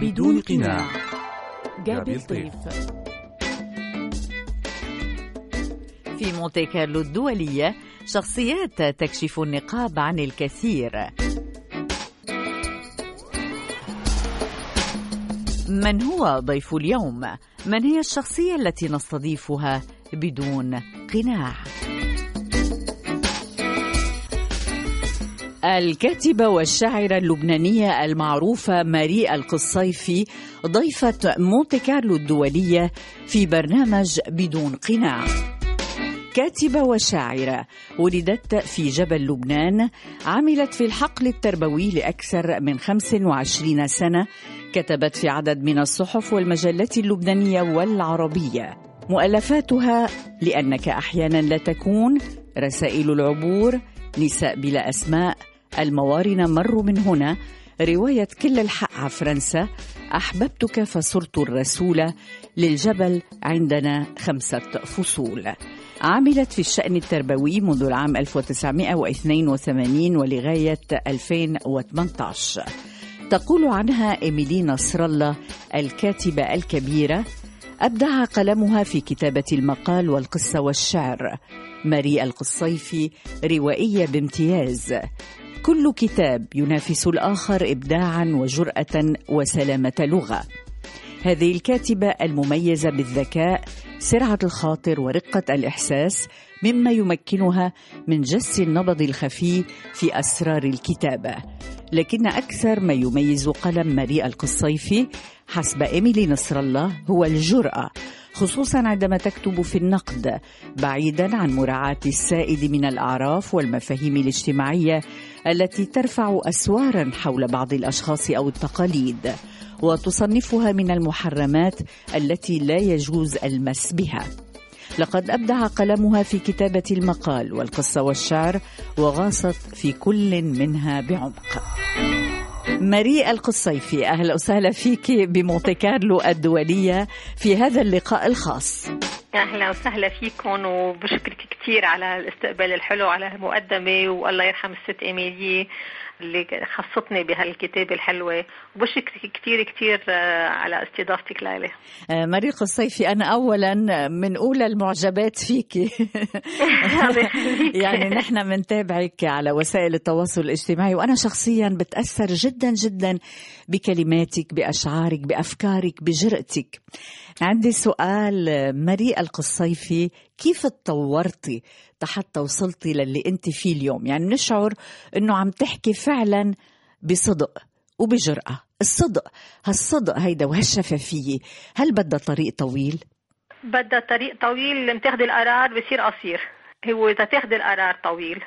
بدون قناع. جابي الطيف في مونتي كارلو الدولية شخصيات تكشف النقاب عن الكثير. من هو ضيف اليوم؟ من هي الشخصية التي نستضيفها بدون قناع؟ الكاتبة والشاعرة اللبنانية المعروفة ماري القصيفي ضيفة مونتي كارلو الدولية في برنامج بدون قناع. كاتبة وشاعرة ولدت في جبل لبنان عملت في الحقل التربوي لأكثر من 25 سنة كتبت في عدد من الصحف والمجلات اللبنانية والعربية مؤلفاتها لأنك أحيانا لا تكون رسائل العبور نساء بلا أسماء الموارن مروا من هنا. رواية كل الحق على فرنسا أحببتك فصرت الرسول للجبل عندنا خمسة فصول. عملت في الشأن التربوي منذ العام 1982 ولغاية 2018 تقول عنها إيميلي نصر الله الكاتبة الكبيرة أبدع قلمها في كتابة المقال والقصة والشعر. ماري القصيفي روائية بامتياز. كل كتاب ينافس الآخر إبداعا وجرأة وسلامة لغة. هذه الكاتبة المميزة بالذكاء سرعة الخاطر ورقة الإحساس مما يمكنها من جس النبض الخفي في أسرار الكتابة. لكن أكثر ما يميز قلم ماري القصيفي حسب إيميلي نصر الله هو الجرأة. خصوصا عندما تكتب في النقد بعيدا عن مراعاة السائد من الأعراف والمفاهيم الاجتماعية التي ترفع أسوارا حول بعض الأشخاص أو التقاليد وتصنفها من المحرمات التي لا يجوز المس بها. لقد أبدع قلمها في كتابة المقال والقصة والشعر وغاصت في كل منها بعمق. ماري القصيفي أهلا وسهلا فيك بمونتي كارلو الدولية في هذا اللقاء الخاص. أهلا وسهلا فيكم وبشكرك كثير على الاستقبال الحلو على المقدمة والله يرحم الست ايميلي اللي خصتني بهالكتابة الحلوة. وبشكرك كثير كثير آه، على استضافتك لإلي آه، مريق الصيفي أنا أولا من أولى المعجبات فيك. يعني نحن بنتابعك على وسائل التواصل الاجتماعي وأنا شخصيا بتأثر جدا جدا بكلماتك بأشعارك بأفكارك بجرأتك. عندي سؤال مريء القصيفي كيف تطورتي حتى وصلتي للي انت فيه اليوم؟ يعني نشعر إنه عم تحكي فعلا بصدق وبجرأة. الصدق هالصدق هيدا وهالشفافية هل بدها طريق طويل؟ بدها طريق طويل لما تاخذي القرار بصير قصير. هو إذا تاخذي القرار طويل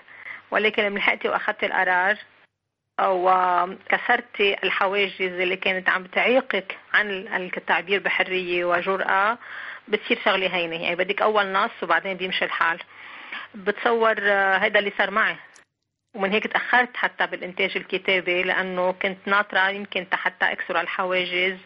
ولكن لما لحقتي وأخذتي القرار أو كسرتي الحواجز اللي كانت عم تعيقك عن التعبير بحرية وجرأة بتصير شغلة هينة. يعني بدك أول نص وبعدين بيمشي الحال. بتصور هذا اللي صار معي. ومن هيك تأخرت حتى بالإنتاج الكتابي لأنه كنت ناطرة يمكن حتى أكسر الحواجز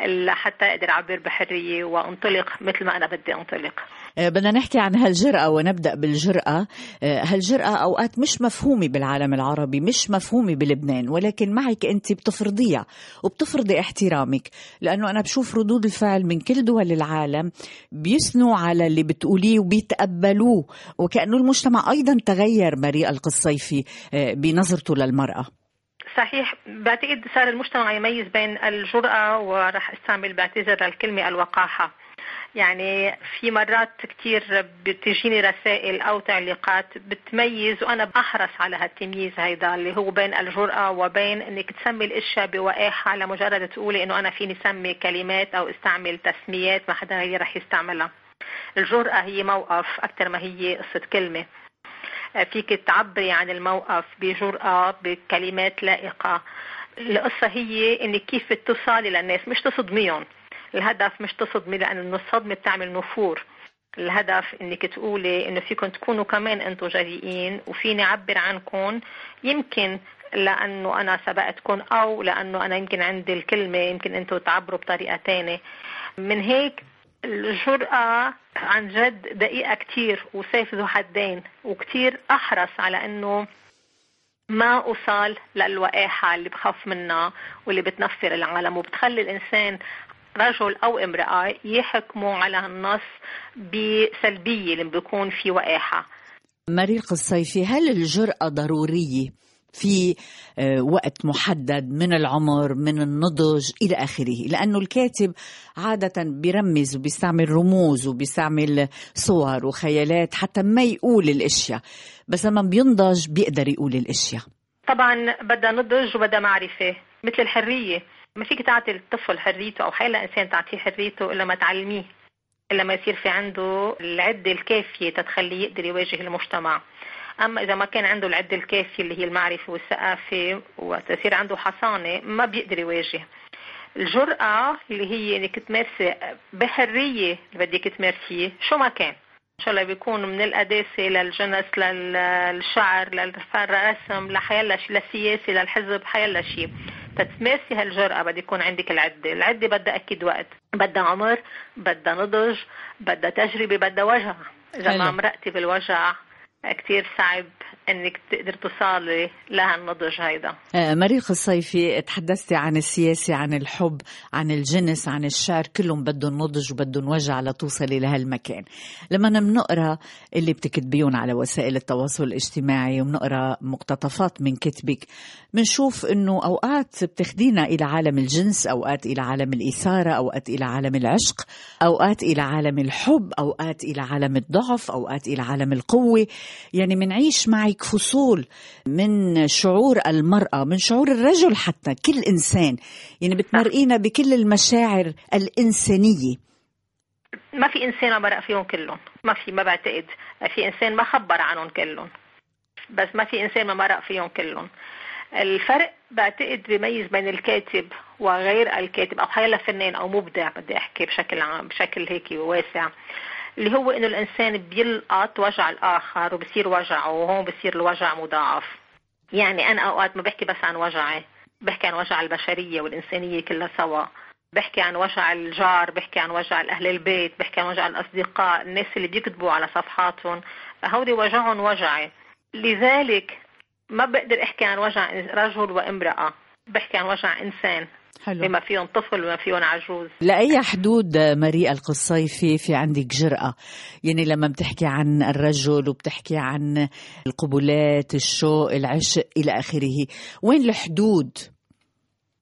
لحتى أقدر أعبر بحرية وأنطلق مثل ما أنا بدي أنطلق. بدنا نحكي عن هالجرأة ونبدأ بالجرأة. آه، هالجرأة أوقات مش مفهومة بالعالم العربي مش مفهومة بلبنان ولكن معك أنت بتفرضيها وبتفرضي احترامك لأنه أنا بشوف ردود الفعل من كل دول العالم بيثنوا على اللي بتقوليه وبيتقبلوه وكأنه المجتمع أيضا تغير مريء القصيفي آه، بنظرته للمرأة. صحيح بعتقد صار المجتمع يميز بين الجرأة وراح أستعمل بعتذر الكلمة الوقاحة. يعني في مرات كثير بتجيني رسائل أو تعليقات بتميز وأنا بحرص على هالتمييز هيدا اللي هو بين الجرأة وبين إنك تسمي الإشياء بوقاحة على مجرد تقولي إنه أنا فيني سمي كلمات أو استعمل تسميات ما حدا غيري رح يستعملها. الجرأة هي موقف أكثر ما هي قصة كلمة. فيك تعبري عن الموقف بجرأة بكلمات لائقة. القصة هي إنك كيف توصلي للناس مش تصدميهم. الهدف مش تصدمي لأن الصدمة بتعمل نفور. الهدف إنك تقولي إنه فيكم تكونوا كمان أنتم جريئين وفيني أعبر عنكم. يمكن لأنه أنا سبقتكم أو لأنه أنا يمكن عندي الكلمة يمكن أنتم تعبروا بطريقة تانية. من هيك الجرأة عن جد دقيقة كتير وسيف ذو حدين وكتير أحرص على أنه ما أوصل للوقاحة اللي بخاف منها واللي بتنفر العالم وبتخلي الإنسان رجل أو امرأة يحكموا على النص بسلبية اللي بيكون في وقاحة مريق الصيفي هل الجرأة ضرورية في آه، وقت محدد من العمر من النضج إلى آخره؟ لأنه الكاتب عادة بيرمز وبيستعمل رموز وبيستعمل صور وخيالات حتى ما يقول الأشياء بس لما بينضج بيقدر يقول الأشياء. طبعا بدها نضج وبدها معرفة مثل الحرية. ما فيك تعطي الطفل حريته أو حيلا إنسان تعطيه حريته إلا ما تعلميه إلا ما يصير في عنده العدة الكافية تتخليه يقدر يواجه المجتمع. أما إذا ما كان عنده العدة الكافية اللي هي المعرفة والثقافة وتصير عنده حصانة ما بيقدر يواجه. الجرأة اللي هي إنك تمارسي بحرية اللي بدك تمارسيه شو ما كان. إن شاء الله بيكون من القداسة للجنس للشعر للرسم لحيلا شيء للسياسة للحزب حيلا شيء تتمارسي هالجرأة بدي يكون عندك العدة. العدة بدها أكيد وقت. بدها عمر بدها نضج بدها تجربة بدها وجع. إذا ما مرقتي بالوجع كتير صعب. إنك تقدر توصلي لهالنضج هيدا. آه، مريخ الصيفي تحدثتي عن السياسة عن الحب عن الجنس عن الشعر كلهم بدهم نضج وبدهم وجع لتوصلي لهالمكان. لما بنقرا اللي بتكتبيهم على وسائل التواصل الاجتماعي وبنقرا مقتطفات من كتبك بنشوف إنه أوقات بتخدينا إلى عالم الجنس أوقات إلى عالم الإثارة أوقات إلى عالم العشق أوقات إلى عالم الحب أوقات إلى عالم الضعف أوقات إلى عالم القوة. يعني منعيش معك فصول من شعور المرأة من شعور الرجل حتى كل إنسان. يعني بتمرقينا بكل المشاعر الإنسانية. ما في إنسان ما مرق فيهم كلهم. ما في ما بعتقد. في إنسان ما خبر عنهم كلهم. بس ما في إنسان ما مرق فيهم كلهم. الفرق بعتقد بيميز بين الكاتب وغير الكاتب. أو حيلا فنان أو مبدع بدي أحكي بشكل عام بشكل هيك واسع. اللي هو إنه الإنسان بيلقط وجع الآخر وبصير وجعه وهون بصير الوجع مضاعف. يعني أنا أوقات ما بحكي بس عن وجعي بحكي عن وجع البشرية والإنسانية كلها سوا. بحكي عن وجع الجار بحكي عن وجع أهل البيت بحكي عن وجع الأصدقاء الناس اللي بيكتبوا على صفحاتهم. هودي وجعهم وجعي. لذلك ما بقدر أحكي عن وجع رجل وامرأة بحكي عن وجع إنسان. حلو. بما فيهم طفل وما فيهم عجوز. لأي حدود مريء القصيفي في عندك جرأة؟ يعني لما بتحكي عن الرجل وبتحكي عن القبلات الشوق العشق إلى آخره وين الحدود؟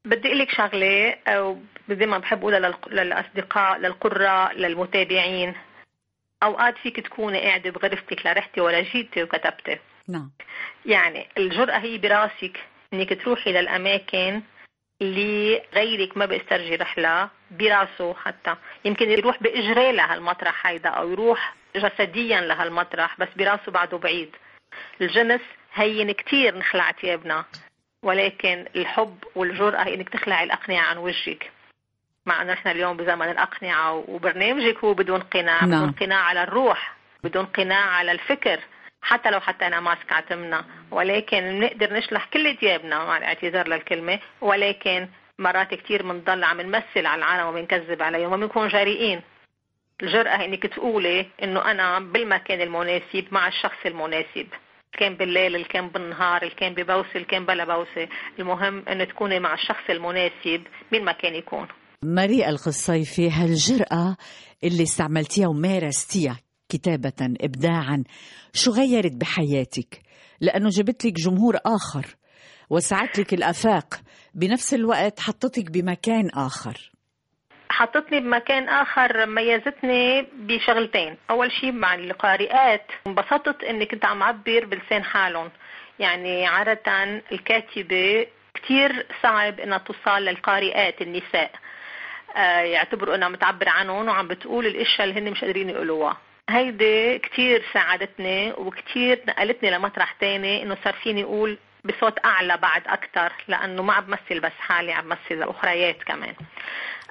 بدي أقول لك شغلة أو ما بحب أقولها للأصدقاء للقراء للمتابعين. أوقات فيك تكوني قاعدة بغرفتك لا رحتي ولا جيتي وكتبتي. نعم. يعني الجرأة هي براسك إنك تروحي للأماكن اللي غيرك ما بيسترجي رحلة براسه حتى. يمكن يروح بإجري لهالمطرح هيدا أو يروح جسديا لهالمطرح بس براسه بعده بعيد. الجنس هين كتير نخلع تيابنا ولكن الحب والجرأة هي إنك تخلعي الأقنعة عن وجهك. مع إنه نحن اليوم بزمن الأقنعة وبرنامجك هو بدون قناع نعم. بدون قناع على الروح بدون قناع على الفكر. حتى لو حطينا ماسك عتمنا ولكن بنقدر نشلح كل ثيابنا مع الاعتذار للكلمة. ولكن مرات كثير بنضل عم نمثل على العالم وبنكذب عليهم وبنكون جريئين. الجرأة إنك تقولي إنه أنا بالمكان المناسب مع الشخص المناسب. كان بالليل كان بالنهار كان ببوسة كان بلا بوسة. المهم إنه تكوني مع الشخص المناسب من ما كان يكون. ماري القصيفي هالجرأة اللي استعملتيها ومارستيها كتابة إبداعا شو غيرت بحياتك؟ لأنه جبت لك جمهور آخر وسعت لك الآفاق. بنفس الوقت حطتك بمكان آخر. حطتني بمكان آخر ميزتني بشغلتين. أول شيء مع القارئات انبسطت أني كنت عم عبر بلسان حالهم. يعني عادة الكاتبة كتير صعب إنها توصل للقارئات النساء. آه يعتبروا إنها متعبر عنهم وعم بتقول الإشياء اللي هن مش قادرين يقولوها. هيدي كتير ساعدتني وكتير نقلتني لمطرح تاني إنه صار فيني أقول بصوت أعلى بعد أكثر لأنه ما عم بمثل بس حالي عم بمثل الأخريات كمان.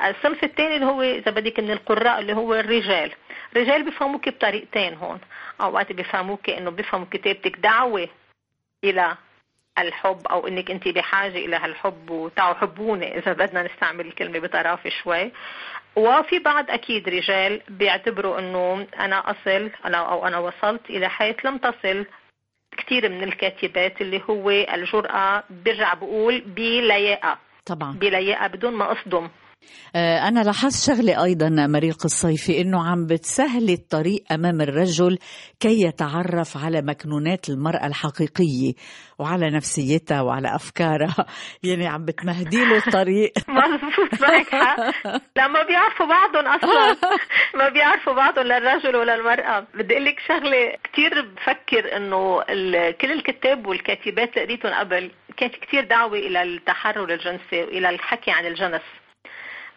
الصنف الثاني اللي هو إذا بدك من القراء اللي هو الرجال. الرجال بيفهموك بطريقتين هون. أوقات بيفهموك إنه بيفهموا كتابتك دعوة إلى الحب أو إنك انت بحاجة إلى هالحب وتعوا حبوني إذا بدنا نستعمل الكلمة بطرافه شوي. وفي بعض أكيد رجال بيعتبروا إنه أنا أصل أنا أو أنا وصلت إلى حيث لم تصل. كثير من الكاتبات اللي هو الجرأة برجع بقول بلياقة طبعا. بلياقة بدون ما أصدم. آه، أنا لاحظت شغلة أيضا مريق الصيفي إنه عم بتسهل الطريق أمام الرجل كي يتعرف على مكنونات المرأة الحقيقية وعلى نفسيتها وعلى أفكارها. يعني عم بتمهدي له الطريق. مظبوط معك لا ما بيعرفوا بعضهم أصلا. ما بيعرفوا بعضهم للرجل ولا المرأة بدي أقول لك شغلة كثير بفكر إنه كل الكتاب والكاتبات اللي قريتهم قبل كانت كثير دعوة إلى التحرر الجنسي وإلى الحكي عن الجنس.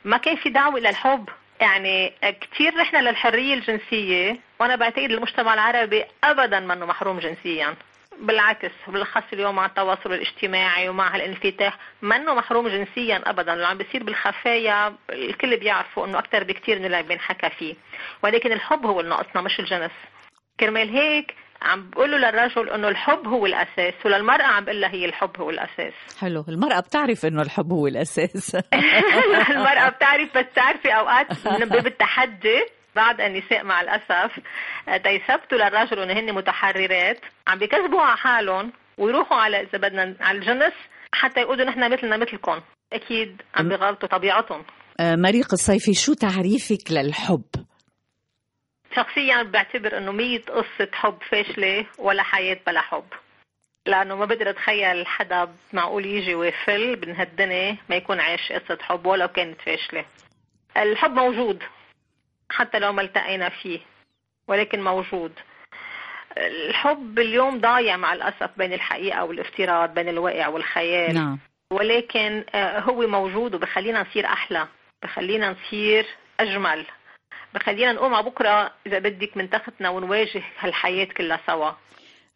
ما كان في دعوة إلى الحب يعني كثير رحنا للحرية الجنسية وأنا بعتقد المجتمع العربي أبدا منه محروم جنسيا. بالعكس بالأخص اليوم مع التواصل الاجتماعي ومع هالانفتاح منه محروم جنسيا ابدا. اللي عم بيصير بالخفايا الكل بيعرفوا إنه أكثر بكثير من اللي بينحكى فيه. ولكن الحب هو اللي ناقصنا مش الجنس. كرمال هيك عم بقول له للرجل إنه الحب هو الأساس وللمرأة عم بقول لها هي الحب هو الأساس. حلو المرأة بتعرف إنه الحب هو الأساس. المرأة بتعرف بس تعرفي أوقات من باب التحدي بعض النساء مع الأسف. تيثبتوا للرجل إنه هن متحررات عم بيكذبوا على حالهم ويروحوا على إذا بدنا على الجنس حتى يقولوا نحن مثلنا مثلكم. أكيد عم بيغلطوا طبيعتهم. آه، مريق الصيفي شو تعريفك للحب؟ شخصيا بعتبر إنه مية قصة حب فاشلة ولا حياة بلا حب. لأنه ما بقدر أتخيل حدا معقول يجي ويفل من هالدنيا ما يكون عايش قصة حب ولو كانت فاشلة الحب موجود حتى لو ما التقينا فيه ولكن موجود. الحب اليوم ضايع مع الأسف بين الحقيقة والافتراض بين الواقع والخيال. نعم. ولكن هو موجود وبخلينا نصير أحلى بخلينا نصير أجمل. بخلينا نقوم على بكرة إذا بدك من تختنا ونواجه هالحياة كلها سوا.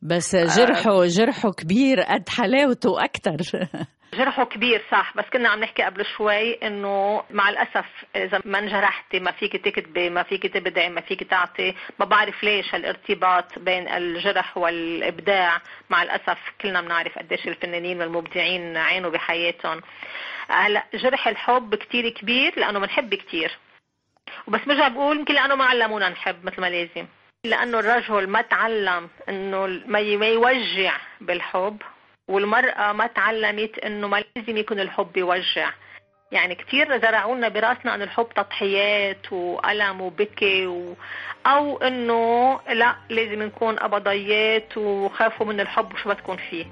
بس جرحه جرحه كبير قد حلاوته أكثر جرحه كبير صح بس كنا عم نحكي قبل شوي إنه مع الأسف إذا ما انجرحتي ما فيك تكتبي ما فيك تبدعي ما فيك تعطي ما بعرف ليش هالارتباط بين الجرح والإبداع. مع الأسف كلنا بنعرف قديش الفنانين والمبدعين عانوا بحياتهم. هلا جرح الحب كتير كبير لأنه بنحب كتير. وبس برجع بقول يمكن لأنه ما علمونا نحب مثل ما لازم. لأنه الرجل ما تعلم إنه ما يوجع بالحب والمرأة ما تعلمت إنه ما لازم يكون الحب يوجع. يعني كثير زرعونا برأسنا إنه الحب تضحيات وألم وبكي و... أو إنه لا لازم نكون قبضيات وخافوا من الحب وشو بتكون فيه.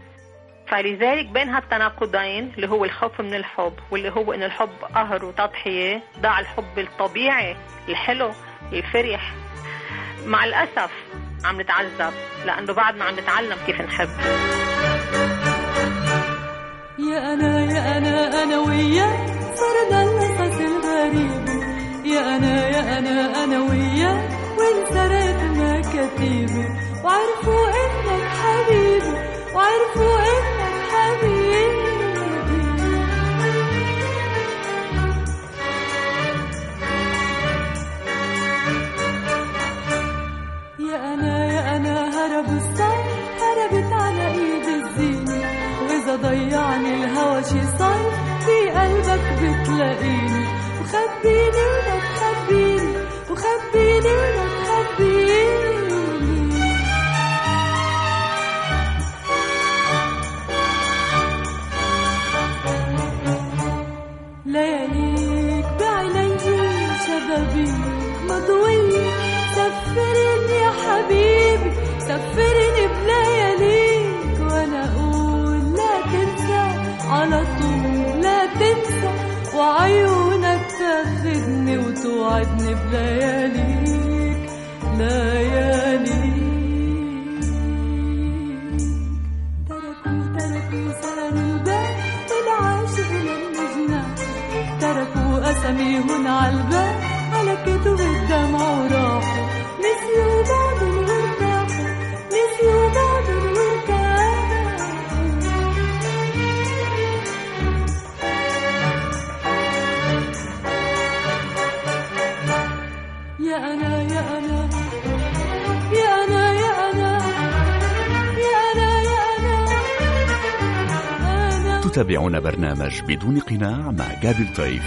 فلذلك بين هالتناقضين اللي هو الخوف من الحب واللي هو ان الحب قهر وتضحية ضاع الحب الطبيعي الحلو الفرح. مع الأسف عم نتعذب لأنه بعدنا عم نتعلم كيف نحب. يا أنا يا أنا أنا وياك صرنا القصص الغريب. يا أنا يا أنا أنا وياك وانسرت مكاتيبي وعرفوا إنك حبيبي وعرفوا إنك حبيبي يا أنا يا أنا هرب الصيف هربت على إيد الزينة وإذا ضيعني الهوى شي صيف في قلبك بتلاقيني. وخبيني لا تخبيني. وخبيني لا تخبيني. سفرني بلياليك وأنا أقول لا تنسى. على طول لا تنسى. وعيونك تاخدني وتوعدني بلياليك لياليك تركوا تركوا سهروا الباب العاشق للمجنان تركوا أساميهن على كتب الدمع وراحوا تتابعون برنامج بدون قناع مع جابي الطيف.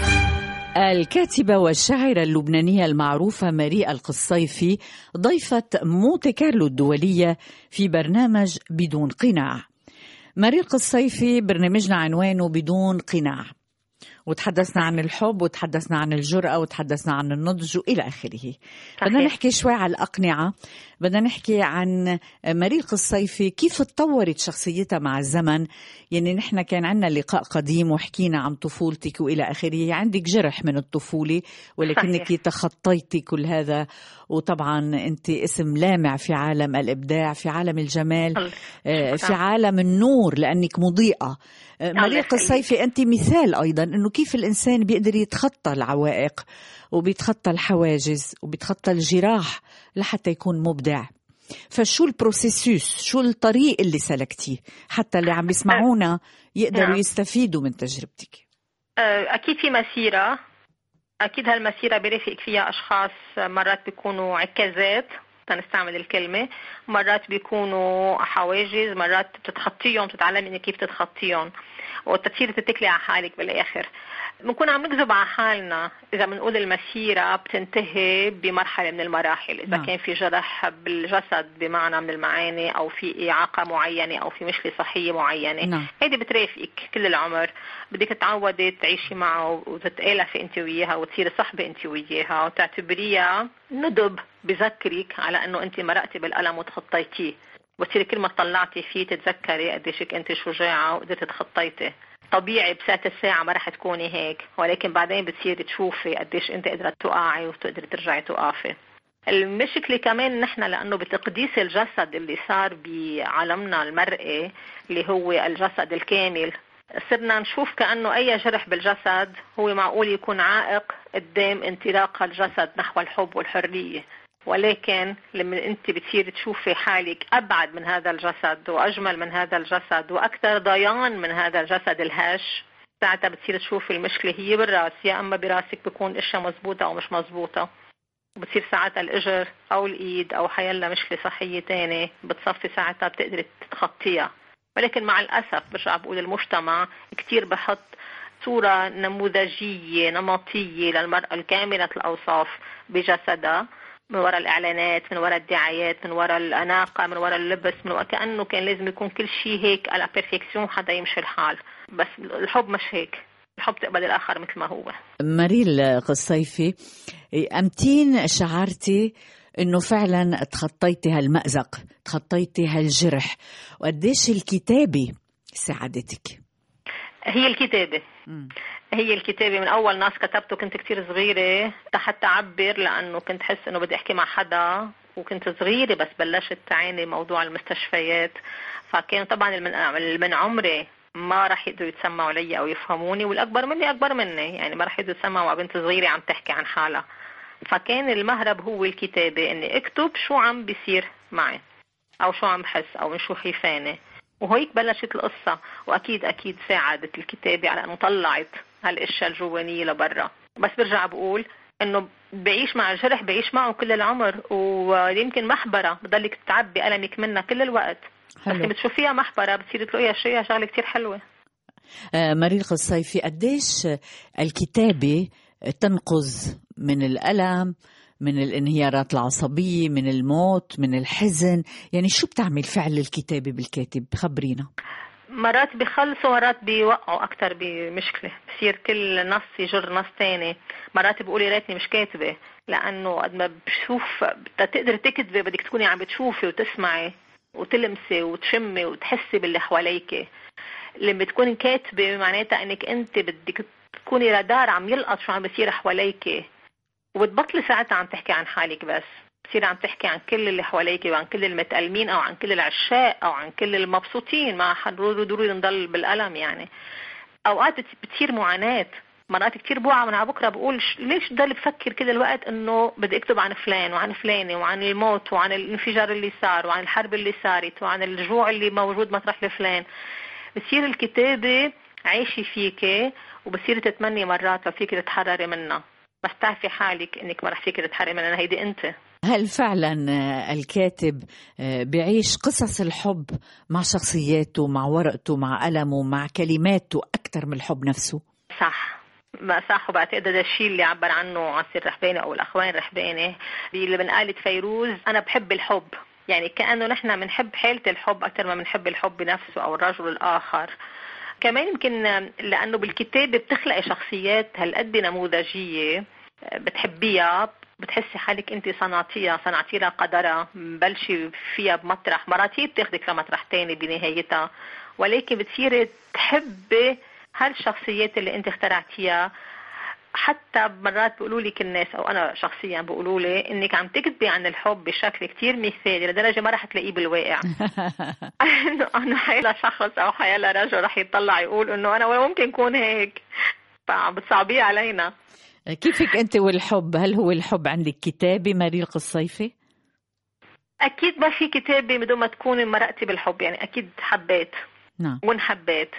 الكاتبة والشاعرة اللبنانية المعروفة ماري القصيفي ضيفة مونتي كارلو الدولية في برنامج بدون قناع. ماري القصيفي برنامجنا عنوانه بدون قناع. وتحدثنا عن الحب وتحدثنا عن الجرأة وتحدثنا عن النضج وإلى آخره. بدنا نحكي شوي على الأقنعة. بدنا نحكي عن ماري القصيفي كيف تطورت شخصيتها مع الزمن؟ يعني نحن كان عندنا لقاء قديم وحكينا عن طفولتك وإلى آخره. عندك جرح من الطفولة ولكنك صحيح. تخطيتي كل هذا. وطبعا أنت اسم لامع في عالم الإبداع في عالم الجمال آه، في عالم النور لأنك مضيئة. آه، ماري القصيفي أنت مثال أيضا أنه كيف الإنسان بيقدر يتخطى العوائق. وبيتخطى الحواجز وبيتخطى الجراح لحتى يكون مبدع. فشو البروسيسوس؟ شو الطريق اللي سلكتيه حتى اللي عم بيسمعونا يقدروا نعم. يستفيدوا من تجربتك؟ أه، أكيد في مسيرة. أكيد هالمسيرة بيرافقك فيها أشخاص مرات بيكونوا عكازات تنستعمل الكلمة. مرات بيكونوا حواجز مرات بتتخطيهم بتتعلمي انك كيف تتخطيهم. وتصير تتكلي على حالك بالآخر. بنكون عم نكذب على حالنا إذا بنقول المسيرة بتنتهي بمرحلة من المراحل. إذا نعم. كان في جرح بالجسد بمعنى من المعاني أو في إعاقة معينة أو في مشكلة صحية معينة. نعم. هيدي بترافقك كل العمر. بدك تتعودي تعيشي معه وتتالفي أنت وياها وتصيري صحبه أنت وياها وتعتبريها ندب بذكرك على أنه أنت مرقتي بالالم وتخطيتيه. وتصيري كل ما طلعتي فيه تتذكري قديش انت شجاعة وقدرتي تخطيتي. طبيعي بساعة الساعة ما رح تكوني هيك ولكن بعدين بتصيري تشوفي قديش أنت قدرت توقعي وتقدري ترجعي توقفي المشكلة كمان نحن لأنه بتقديس الجسد اللي صار بعالمنا المرئي اللي هو الجسد الكامل صرنا نشوف كأنه أي جرح بالجسد هو معقول يكون عائق قدام انطلاق الجسد نحو الحب والحرية. ولكن لما انت بتصير تشوفي حالك أبعد من هذا الجسد وأجمل من هذا الجسد وأكثر ضيان من هذا الجسد الهش ساعتها بتصير تشوفي المشكلة هي بالرأس يا أما براسك بكون إشياء مزبوطة أو مش مزبوطة. بتصير ساعتها الإجر أو الإيد أو حيلا مشكلة صحية تانية بتصفي ساعتها بتقدري تتخطيها ولكن مع الأسف برجع بقول المجتمع كثير بحط صورة نموذجية نمطية للمرأة الكاملة الأوصاف بجسدها. من وراء الإعلانات من وراء الدعايات من وراء الأناقة من وراء اللبس من وراء كأنه كان لازم يكون كل شيء هيك على بيرفكسيون حتى يمشي الحال. بس الحب مش هيك. الحب تقبل الآخر مثل ما هو. مريل قصيفي أمتين شعرتي إنه فعلا تخطيتي هالمأزق تخطيتي هالجرح. وقديش الكتابة ساعدتك؟ هي الكتابة. هي الكتابة من أول ناس كتبته كنت كتير صغيرة حتى أعبر لأنه كنت حس إنه بدي أحكي مع حدا وكنت صغيرة بس بلشت تعاني موضوع المستشفيات. فكان طبعا من عمري ما راح يقدروا يتسمعوا علي أو يفهموني والأكبر مني أكبر مني يعني ما راح يقدروا يتسمعوا مع بنت صغيرة عم تحكي عن حالها. فكان المهرب هو الكتابة إني أكتب شو عم بيصير معي أو شو عم بحس أو شو خيفانه وهيك بلشت القصة وأكيد أكيد ساعدت الكتابة على أنه طلعت هالأشياء الجوانية لبرا. بس برجع بقول إنه بعيش مع الجرح بعيش معه كل العمر ويمكن محبرة. بضلك تعبي ألمك منها كل الوقت. حلو. بس بتشوفيها محبرة بتصير تلاقيها شيء شغلة كثير حلوة. آه مريل الصيفي قديش الكتابة تنقذ من الألم من الانهيارات العصبية من الموت من الحزن. يعني شو بتعمل فعل الكتابة بالكاتب؟ خبرينا. مرات بيخلصوا مرات بيوقعوا أكثر بمشكلة. بصير كل نص يجر نص تاني. مرات بقول يا ريتني مش كاتبة لأنه قد ما بشوف تقدر تكتبي بدك تكوني عم بتشوفي وتسمعي وتلمسي وتشمي وتحسي باللي حواليك. لما تكوني كاتبة معناتها إنك أنت بدك تكوني رادار عم يلقط شو عم بيصير حواليك. وبتبطلي ساعتها عم تحكي عن حالك بس. بتصير عم تحكي عن كل اللي حواليك وعن كل المتألمين أو عن كل العشاق أو عن كل المبسوطين. ما حد ضروري نضل بالألم يعني. أوقات بتصير معاناة. مرات كتير بوعى. من على بكرة بقول ليش ضل بفكر كل الوقت إنه بدي أكتب عن فلان وعن فلانة وعن الموت وعن الانفجار اللي صار وعن الحرب اللي صارت وعن الجوع اللي موجود مطرح لفلان. بصير الكتابة عايشة فيك وبصير تتمني مرات لو فيك تتحرري منها. بس تعرفي حالك إنك ما رح فيك تتحرري منها هيدي أنت. هل فعلا الكاتب بيعيش قصص الحب مع شخصياته مع ورقته مع ألمه مع كلماته أكثر من الحب نفسه؟ صح. ما صح وبعتقد هذا الشيء اللي عبر عنه عصير الرحباني أو الأخوان الرحباني اللي من آلة فيروز أنا بحب الحب. يعني كأنه نحن بنحب حاله الحب أكثر ما بنحب الحب بنفسه أو الرجل الآخر. كمان يمكن لأنه بالكتابة بتخلقي شخصيات هالقد نموذجية بتحبيها بتحسي حالك انت صنعتيها صنعتي لها قدرها بلشي فيها بمطرح. مرات هي بتاخدك لمطرح تاني بنهايتها. ولكن بتصيري تحبي هالشخصيات اللي انت اخترعتيها. حتى مرات بيقولوا لك الناس أو أنا شخصيا بيقولوا لي إنك عم تكتبي عن الحب بشكل كتير مثالي لدرجة ما رح تلاقيه بالواقع. إنه انه حيلا شخص أو حيلا رجل رح يطلع يقول إنه أنا ممكن كون هيك؟ فعم بتصعبيه علينا. كيفك أنت والحب؟ هل هو الحب عندك كتابه مريق الصيفي؟ أكيد ما في كتابه بدون ما تكوني مرقتي بالحب يعني أكيد حبيت نعم. وانحبيت.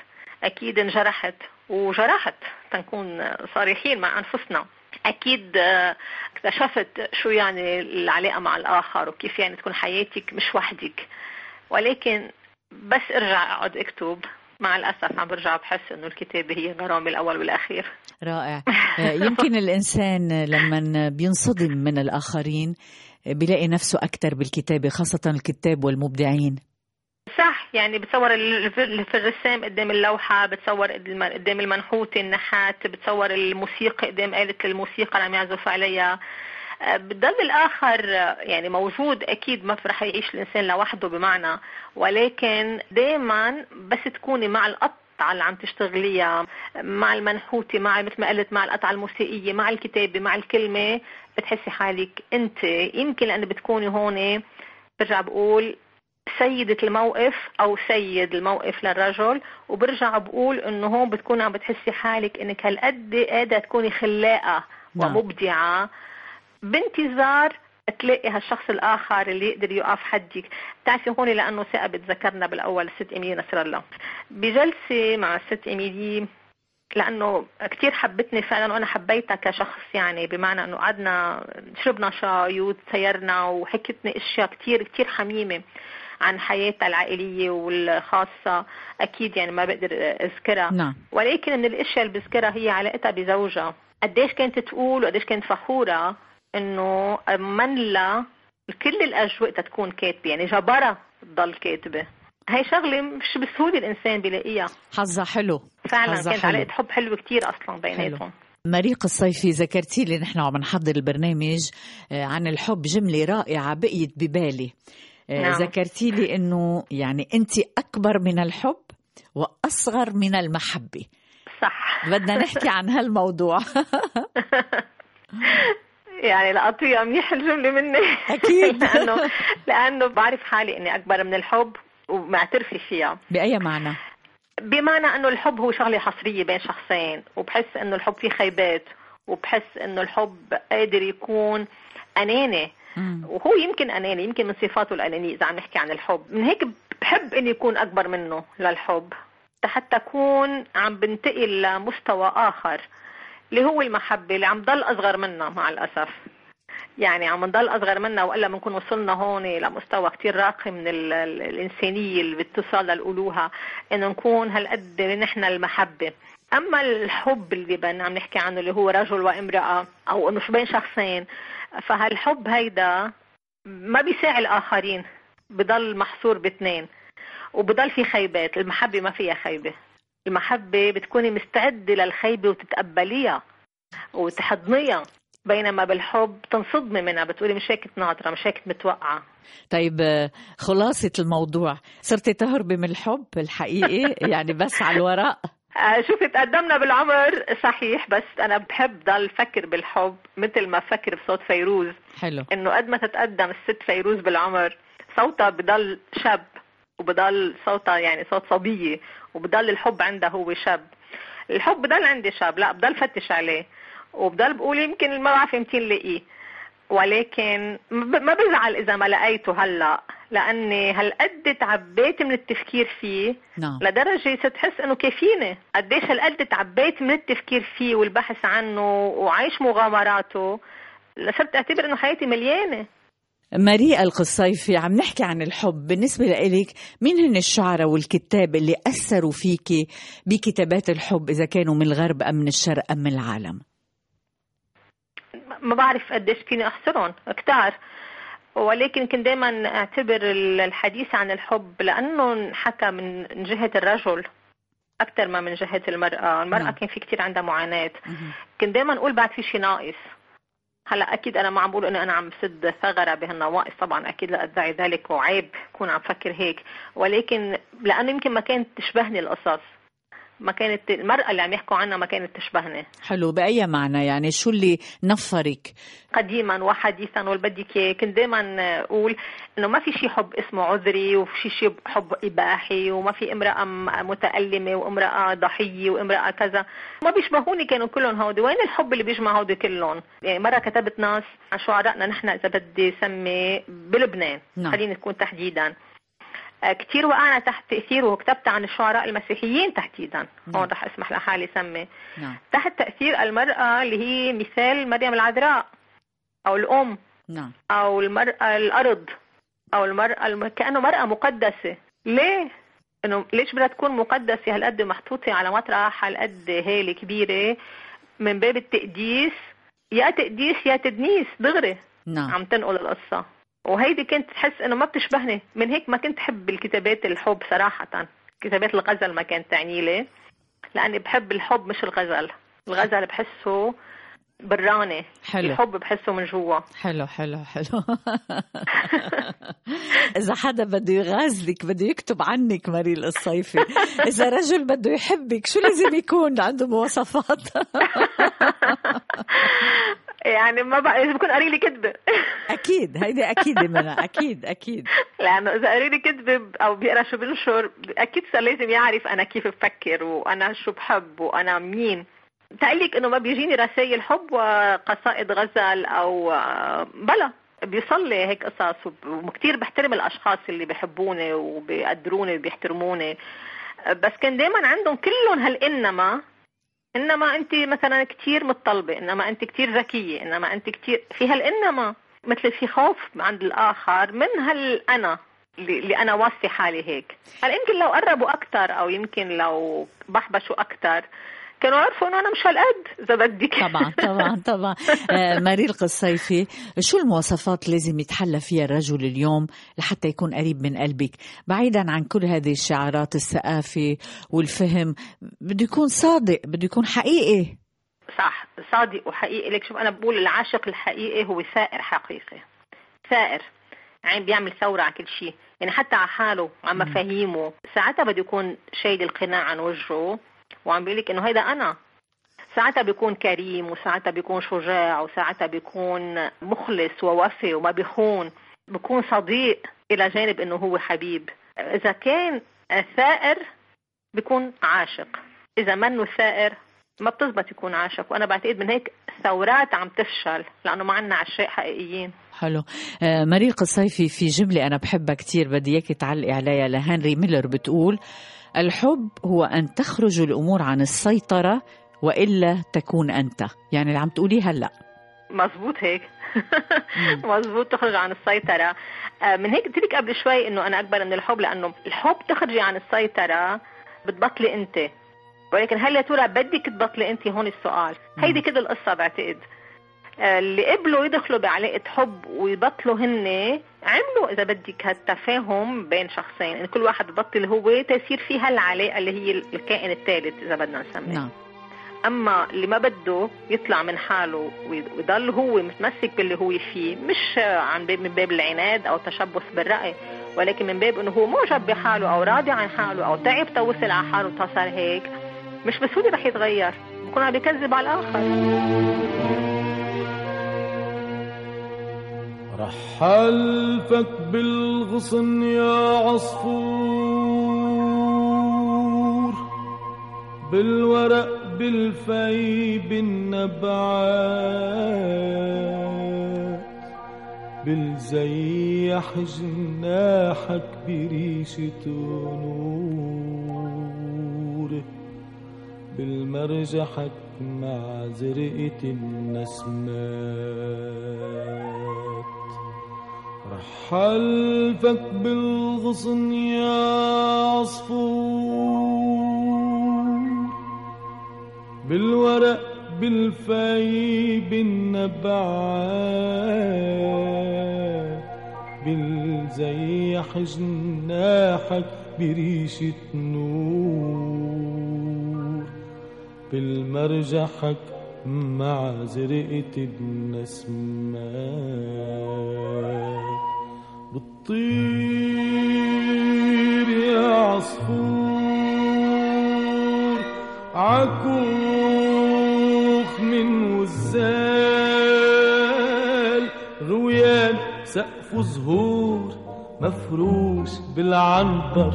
أكيد انجرحت وجرحت تنكون صريحين مع أنفسنا. أكيد آه، اكتشفت شو يعني العلاقة مع الآخر وكيف يعني تكون حياتك مش وحدك. ولكن بس ارجع أقعد أكتب. مع الأسف عم برجع بحس إنه الكتابة هي غرامي الأول والأخير. رائع. آه، يمكن الإنسان لما بينصدم من الآخرين بيلاقي نفسه أكثر بالكتابة خاصة الكتاب والمبدعين. صح يعني بتصور في الرسام قدام اللوحة بتصور قدام المنحوت النحات بتصور الموسيقى قدام آلة الموسيقى اللي عم يعزف عليها. بضل الآخر يعني موجود أكيد ما رح يعيش الإنسان لوحده بمعنى ولكن دائما بس تكوني مع القطعة اللي عم تشتغليها مع المنحوتة مع مثل ما قلت مع القطعة الموسيقية مع الكتابة مع الكلمة بتحسي حالك أنت يمكن لأنه بتكوني هون برجع بقول سيدة الموقف أو سيد الموقف للرجل وبرجع بقول إنه هون بتكون عم بتحسي حالك إنك هالقد قادرة تكوني خلاقة نعم. ومبدعة بانتظار تلاقي هالشخص الآخر اللي يقدر يقف حدك. بتعرفي هون لأنه ثقة بتذكرنا بالأول الست إيميلي نصر الله. بجلسة مع الست إيميلي لأنه كثير حبتني فعلا وأنا حبيتها كشخص يعني بمعنى إنه قعدنا شربنا شاي وتسيرنا وحكتني أشياء كثير كثير حميمة عن حياتها العائلية والخاصة. أكيد يعني ما بقدر أذكرها. نعم. ولكن من الأشياء اللي بذكرها هي علاقتها بزوجها. قديش كانت تقول وقديش كانت فخورة إنه من لا كل الأجواء تكون كاتبة يعني جبرها تضل كاتبة. هي شغلة مش بسهولة الإنسان بيلاقيها. حظها حلو. فعلا حظها كانت حلو. علاقة حب حلوة كتير أصلا بيناتهم. مريق الصيفي ذكرتي لي نحن عم نحضر البرنامج آه، عن الحب. جملة رائعة بقيت ببالي. آه، نعم. ذكرتي لي إنه يعني أنت أكبر من الحب وأصغر من المحبة. صح. بدنا نحكي عن هالموضوع. يعني لقطيها منيح الجمله مني. أكيد. لأنه لأنه بعرف حالي إني أكبر من الحب ومعترفه فيها. بأي معنى؟ بمعنى إنه الحب هو شغلة حصرية بين شخصين وبحس إنه الحب فيه خيبات وبحس إنه الحب قادر يكون أناني. مم. وهو يمكن أناني يمكن من صفاته الأنانية إذا عم نحكي عن الحب. من هيك بحب إني يكون أكبر منه للحب. حتى أكون عم بنتقل لمستوى آخر. اللي هو المحبة اللي عم ضل أصغر منها مع الأسف. يعني عم نضل أصغر منها وإلا بنكون وصلنا هون لمستوى كتير راقي من ال- ال- الإنسانية اللي باتصال للألوهة إنه نكون هالقد نحن المحبة. أما الحب اللي بدنا عم نحكي عنه اللي هو رجل وامرأة أو إنه شو بين شخصين فهالحب هيدا ما بيساعي الآخرين بضل محصور باثنين وبضل في خيبات المحبة ما فيها خيبة. المحبة بتكوني مستعدة للخيبة وتتقبليها وتحضنيها. بينما بالحب تنصدمي منها بتقولي مش هيك ناطره مش هيك متوقعة. طيب آه، خلاصة الموضوع. صرتي تهربي من الحب الحقيقي؟ يعني بس على الورق؟ آه، شوفي تقدمنا بالعمر صحيح بس أنا بحب ضل فكر بالحب مثل ما فكر بصوت فيروز. حلو. إنه قد ما تتقدم الست فيروز بالعمر صوتها بضل شاب. وبضل صوتها يعني صوت صبية وبضل الحب عندها هو شاب. الحب بضل عندي شاب لا بضل فتش عليه. وبضل بقول يمكن ما بعرف يمكن لاقيه ولكن ما بزعل إذا ما لقيته هلأ لأني هالقد تعبيت من التفكير فيه. نعم. لدرجة ستحس إنه كافيني قديش هالقد تعبيت من التفكير فيه والبحث عنه وعيش مغامراته. صرت أعتبر إنه حياتي مليانة. ماري القصيفي عم نحكي عن الحب. بالنسبة لإلك مين هن الشعراء والكتاب اللي أثروا فيك بكتابات الحب إذا كانوا من الغرب أم من الشرق أم من العالم؟ ما بعرف قديش فيني أحصرهم كتار. ولكن كنت دائما أعتبر الحديث عن الحب لأنه حكى من جهة الرجل أكثر ما من جهة المرأة، المرأة نعم. كان في كثير عندها معاناة. كنت دائما أقول بعد في شيء ناقص. هلا أكيد أنا ما عم بقول إنه أنا عم سد ثغرة بهالنواقص طبعا أكيد لا أدعي ذلك وعيب كون عم فكر هيك. ولكن لأنه يمكن ما كانت تشبهني القصص. ما كانت المرأة اللي عم يحكوا عنها ما كانت تشبهني. حلو بأي معنى؟ يعني شو اللي نفرك؟ قديما وحديثا والبدك كنت دائما أقول إنه ما في شيء حب اسمه عذري وفي شيء حب إباحي وما في امرأة م- متألمة وامرأة ضحية وامرأة كذا. ما بيشبهوني كانوا كلهم هودي. وين الحب اللي بيجمع هودي كلهم؟ يعني مرة كتبت ناس عن شعرائنا نحن إذا بدي سمي بلبنان. نعم. خليني نكون تحديدا. آه، كتير وقعنا تحت تأثير وكتبت عن الشعراء المسيحيين تحديدا. نعم. هون رح اسمح لحالي سمي. نعم. تحت تأثير المرأة اللي هي مثال مريم العذراء أو الأم نعم. أو المرأة الأرض أو المرأة الم... كأنه مرأة مقدسة. ليه؟ إنه ليش بدها تكون مقدسة؟ هالقد محطوطة على مطرح هالقد هيلة كبيرة من باب التقديس. يا تقديس يا تدنيس دغري. نعم. عم تنقل القصة. وهيدي كنت تحس إنه ما بتشبهني. من هيك ما كنت حب الكتابات الحب صراحة. كتابات الغزل ما كانت تعني لي. لأني بحب الحب مش الغزل. الغزل بحسه براني حلو. الحب بحسه من جوا. حلو حلو حلو. إذا حدا بده يغازلك بده يكتب عنك ماريل الصيفي. إذا رجل بده يحبك شو لازم يكون عنده مواصفات؟ يعني ما بقى لازم يكون قاري لي كذبه أكيد هيدي أكيد منها أكيد أكيد. لأنه إذا قاري لي كذبه أو بيقرأ شو بنشر أكيد صار لازم يعرف أنا كيف بفكر وأنا شو بحب وأنا مين. تقلك إنه ما بيجيني رسائل حب وقصائد غزل أو آه، بلا. بيصلي هيك قصص وكثير بحترم الأشخاص اللي بحبوني وبيقدروني وبيحترموني. بس كان دائما عندهم كلهم هالإنما إنما أنت مثلا كثير متطلبة إنما أنت كثير ذكية إنما أنت كثير في هالانما مثل في خوف عند الآخر من هالانا اللي أنا واصفة حالي هيك. هل يمكن لو قربوا أكثر أو يمكن لو بحبشوا أكثر كانوا عرفوا إنه أنا مش هالقد إذا بدك طبعا طبعا طبعا. آه، ماريل قصيفي شو المواصفات لازم يتحلى فيها الرجل اليوم لحتى يكون قريب من قلبك؟ بعيدا عن كل هذه الشعارات الثقافة والفهم بده يكون صادق بده يكون حقيقي. صح صادق وحقيقي. لك شوف أنا بقول العاشق الحقيقي هو ثائر حقيقي. ثائر عم بيعمل ثورة على كل شيء. يعني حتى على حاله على مفاهيمه. ساعتها بده يكون شايل القناع عن وجهه. وعم بيقول لك إنه هيدا أنا. ساعتها بيكون كريم وساعتها بيكون شجاع وساعتها بيكون مخلص ووفي وما بيخون. بيكون صديق إلى جانب إنه هو حبيب. إذا كان ثائر بيكون عاشق. إذا منه ثائر ما بتزبط يكون عاشق. وأنا بعتقد من هيك ثورات عم تفشل لأنه ما عنا عشاق حقيقيين. حلو. آه، ماريل قصيفي في جملة أنا بحبها كتير بدي إياك تعلقي عليها لهنري ميلر بتقول الحب هو أن تخرج الأمور عن السيطرة وإلا تكون أنت. يعني اللي عم تقوليه هلأ. مزبوط هيك. مزبوط تخرج عن السيطرة. آه، من هيك قلت لك قبل شوي إنه أنا أكبر من الحب لأنه الحب تخرجي عن السيطرة بتبطلي أنت. ولكن هل يا ترى بدك تبطلي أنت؟ هون السؤال. هيدي كده القصة بعتقد. اللي قبلوا يدخلوا بعلاقة حب ويبطلوا هن عملوا إذا بدك هالتفاهم بين شخصين إن كل واحد ببطل هو تصير في هالعلاقة اللي هي الكائن الثالث إذا بدنا نسميه. نعم. أما اللي ما بده يطلع من حاله ويضل هو متمسك باللي هو فيه مش عن باب من باب العناد أو تشبث بالرأي ولكن من باب إنه هو معجب بحاله أو راضي عن حاله أو تعب توصل على حاله وصار هيك مش بسهوله رح يتغير بكون عم بيكذب على رحلفك بالغصن يا عصفور بالورق بالفي بالنبعات بالزيح جناحك بريشة نور بالمرجحك مع زرقة النسمات. حلفك بالغصن يا عصفور. بالورق بالفاي بالنبعات بالزيح جناحك بريشة نور بالمرجحك مع زرقة النسمات بتطير يا عصفور عكوخ من وزال غويان سقف زهور مفروش بالعنبر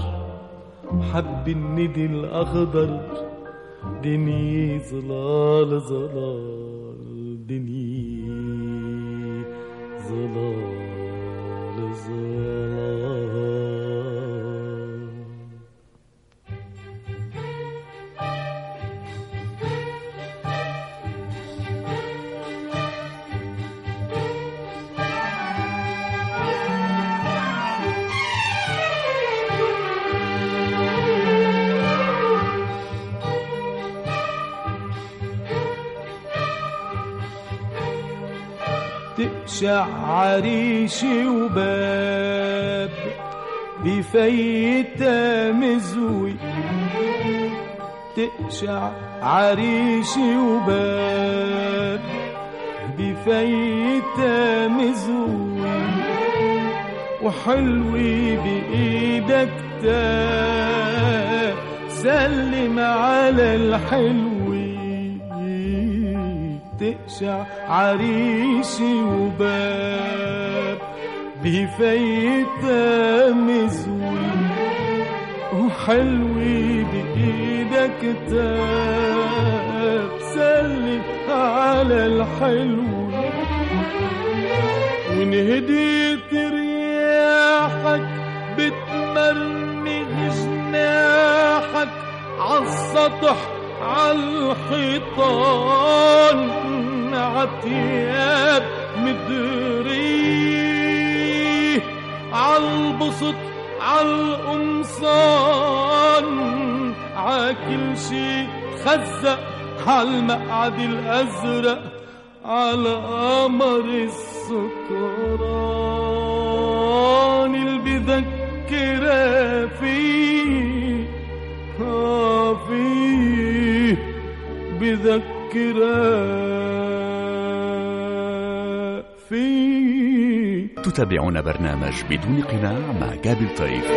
حب الندي الأخضر دنيا ظلال ظلال دنيا ظلال تقشع عريشي وباب بفيتة مزوي تقشع عريشي وباب بفيتة مزوي وحلوي بإيدك تاب سلم على الحلوي تقشع عريشي وباب بفيتة مزوي وحلوي بإيدك تاب سلم على الحلو وإن هديت رياحك بتمرمغ جناحك عالسطح عالحيطان عتياب مدري عالبسط عالقمصان عاكل شي خزق عالمقعد الأزرق على قمر السكران اللي بذكرها فيه آه فيه بذكرها فيه تتابعون برنامج بدون قناع مع جابر طيف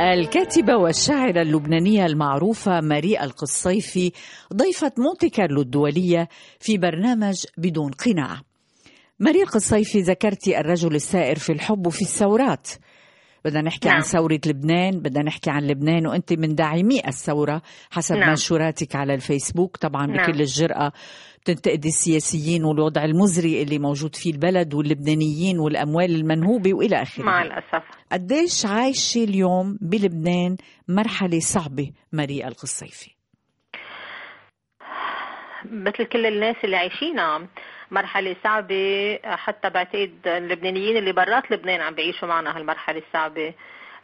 الكاتبة والشاعرة اللبنانية المعروفة ماري القصيفي ضيفة مونتي كارلو الدولية في برنامج بدون قناع ماري القصيفي ذكرتي الرجل السائر في الحب وفي الثورات بدنا نحكي نعم. عن ثورة لبنان بدنا نحكي عن لبنان وأنت من داعمي الثورة حسب نعم. منشوراتك على الفيسبوك طبعا نعم. بكل الجرأة بتنتقدي السياسيين والوضع المزري اللي موجود فيه البلد واللبنانيين والأموال المنهوبة وإلى آخره. مع الأسف. قديش عايشة اليوم بلبنان مرحلة صعبة ماري القصيفي مثل كل الناس اللي عايشينها مرحلة صعبة. حتى بعتقد اللبنانيين اللي برات لبنان عم بيعيشوا معنا هالمرحلة الصعبة.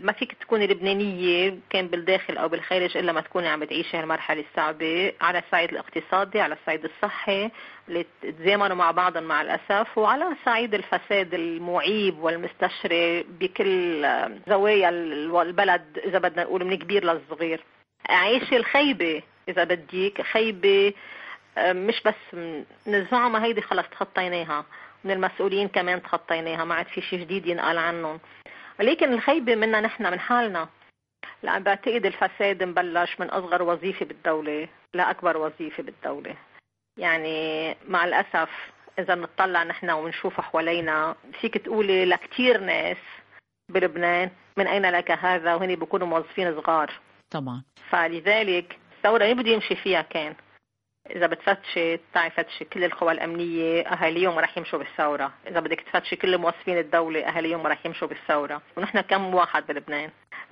ما فيك تكوني لبنانية كان بالداخل أو بالخارج إلا ما تكوني عم بتعيشي هالمرحلة الصعبة. على الصعيد الاقتصادي على الصعيد الصحي اللي تزامنوا مع بعضهم مع الأسف وعلى صعيد الفساد المعيب والمستشري بكل زوايا البلد إذا بدنا نقول من كبير للصغير. عايشة الخيبة إذا بديك خيبة مش بس من الزعماء هيدي خلص تخطيناها من المسؤولين كمان تخطيناها ما عاد في شيء جديد ينقال عنهم. ولكن الخيبة منا نحن من حالنا. لأن بعتقد الفساد مبلش من أصغر وظيفة بالدولة لأكبر وظيفة بالدولة. يعني مع الأسف إذا بنطلع نحن ونشوف حوالينا فيك تقولي لكتير ناس بلبنان من أين لك هذا؟ وهن بيكونوا موظفين صغار. طبعا فلذلك الثورة مين بده يمشي فيها كان. إذا بتفتشي تعي فتشي كل القوى الأمنية أهاليهم رح يمشوا بالثورة، إذا بدك تفتشي كل موظفين الدولة أهاليهم رح يمشوا بالثورة، ونحن كم واحد بلبنان؟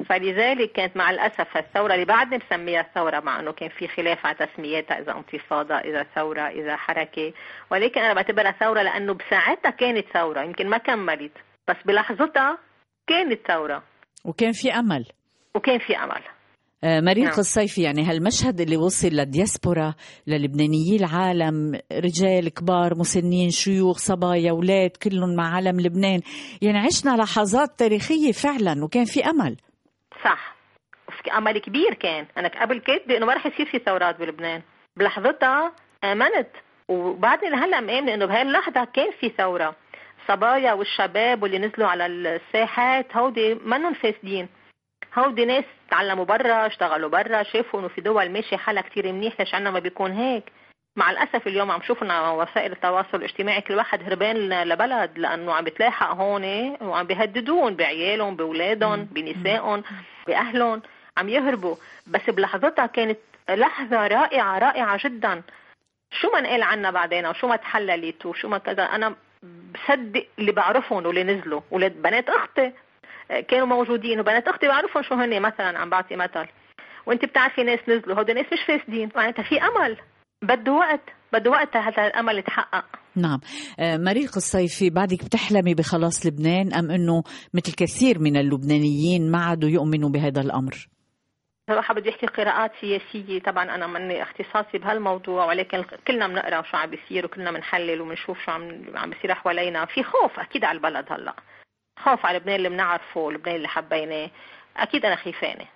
فلذلك كانت مع الأسف الثورة اللي بعدنا بسميها ثوره مع إنه كان في خلاف على تسميتها إذا انتفاضه إذا ثورة إذا حركة. ولكن أنا بعتبرها ثورة لأنه بساعتها كانت ثورة. يمكن ما كملت. بس بلحظتها كانت ثورة. وكان في أمل. وكان في آه، مريق نعم. الصيفي يعني هالمشهد اللي وصل للدياسبورا للبنانيي العالم رجال كبار مسنين شيوخ صبايا أولاد كلهم مع علم لبنان؟ يعني عشنا لحظات تاريخية فعلا وكان في أمل. صح. في أمل كبير كان. أنا قبل كاتبه انه ما رح يصير في ثورات بلبنان. بلحظتها آمنت. وبعدين هلا مآمنة إنه بهاي اللحظه كان في ثورة. صبايا والشباب واللي نزلوا على الساحات هودي منهم فاسدين. هودي ناس تعلموا برا اشتغلوا برا شافوا انه في دول ماشي حالها كتير منيح ليش عنا ما بيكون هيك؟ مع الأسف اليوم عم شوفنا وسائل التواصل الاجتماعي كل واحد هربان لبلد لأنه عم بتلاحق هون وعم بيهددون بعيالهم بأولادهم بنسائهم بأهلهم عم يهربوا. بس بلحظتها كانت لحظة رائعة رائعة جدا. شو ما نقال عنا بعدين وشو ما تحللت وشو ما كذا أنا بصدق اللي بعرفهم واللي نزلوا ولاد بنات أختي. كانوا موجودين وبنات أختي بعرفهم شو هن مثلا عم بعطي مثل. وأنت بتعرفي ناس نزلوا هودي ناس مش فاسدين. معناتها في أمل. بده وقت. بده وقت حتى الأمل يتحقق. نعم. آه، مريق الصيفي بعدك بتحلمي بخلاص لبنان أم إنه مثل كثير من اللبنانيين ما عادوا يؤمنوا بهذا الأمر؟ صراحة بده يحكي قراءات سياسية. طبعا أنا مني اختصاصي بهالموضوع ولكن كلنا بنقرأ شو عم بيصير وكلنا بنحلل وبنشوف شو عم عم بيصير حوالينا في خوف أكيد على البلد هلأ. خوف على لبنان اللي بنعرفه لبنان اللي حبيناه. أكيد أنا خيفانة.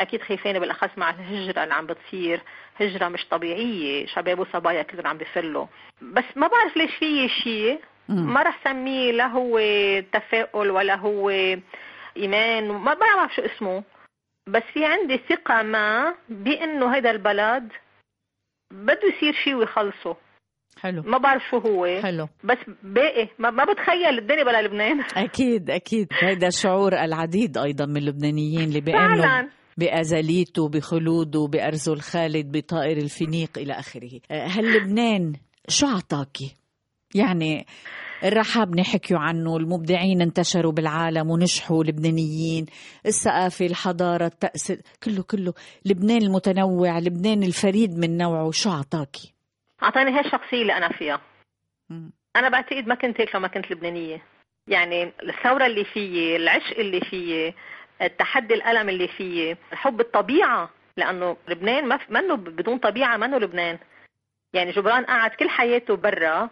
أكيد خيفانة بالأخص مع الهجرة اللي عم بتصير. هجرة مش طبيعية. شباب وصبايا كلهم عم بفلوا. بس ما بعرف ليش في شيء ما رح سميه لا هو تفاؤل ولا هو إيمان. ما بعرف شو اسمه. بس في عندي ثقة ما بأنه هذا البلد بده يصير شيء ويخلصه. حلو. ما بعرف شو هو. حلو. بس باقي ما, ما بتخيل الدنيا بلا لبنان. أكيد أكيد. هذا شعور العديد أيضا من اللبنانيين اللي بيامنوا فعلا. بأزليته بخلوده بأرزه الخالد بطائر الفينيق إلى آخره. هل لبنان شو عطاكي؟ يعني الرحاب نحكيوا عنه المبدعين انتشروا بالعالم ونجحوا لبنانيين الثقافة الحضارة التأسيس كله كله. لبنان المتنوع لبنان الفريد من نوعه شو عطاكي؟ أعطاني هاي الشخصية اللي أنا فيها. أنا بعتقد ما كنت هيك لو ما كنت لبنانية. يعني الثورة اللي فيي العشق اللي فيي التحدي الألم اللي فيي حب الطبيعة. لأنه لبنان ما منه بدون طبيعة منه لبنان. يعني جبران قعد كل حياته برا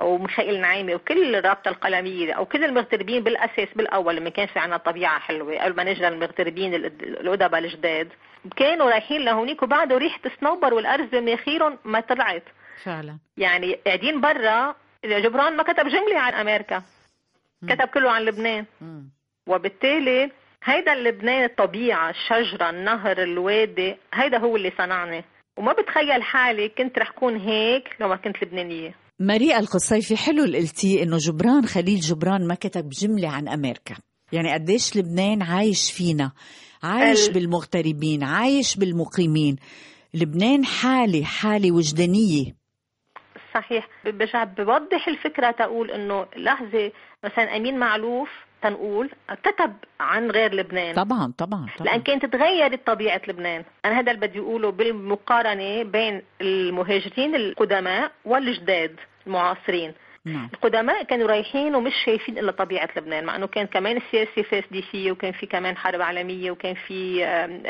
وميخائيل نعيمي وكل الرابطه القلمية أو كل المغتربين بالأساس بالأول لما كان في عنا طبيعة حلوة قبل ما نجي للمغتربين الادباء الجداد. كانوا رايحين لهونيك وبعده ريحة الصنوبر والارز بمناخيرهم ما طلعت. فعلا. يعني قاعدين برا جبران ما كتب جملة عن أمريكا. كتب كله عن لبنان. مم. وبالتالي هيدا لبنان الطبيعة الشجرة النهر الوادي هيدا هو اللي صنعني. وما بتخيل حالي كنت رح كون هيك لو ما كنت لبنانية. ماريا القصيفي حلو اللي قلتيه إنه جبران خليل جبران ما كتب جملة عن أمريكا. يعني قديش لبنان عايش فينا. عايش ال- بالمغتربين عايش بالمقيمين. لبنان حالة حالة وجدانية. صحيح. برجع بوضح الفكرة تقول إنه لحظة مثلا أمين معلوف تنقول كتب عن غير لبنان. طبعا طبعا, طبعا. لأن كانت تغيرت طبيعة لبنان. أنا هذا اللي بدي أقوله بالمقارنة بين المهاجرين القدماء والجداد المعاصرين. نعم. القدماء كانوا رايحين ومش شايفين إلا طبيعة لبنان مع إنه كان كمان السياسة فيه وكان في كمان حرب عالمية وكان في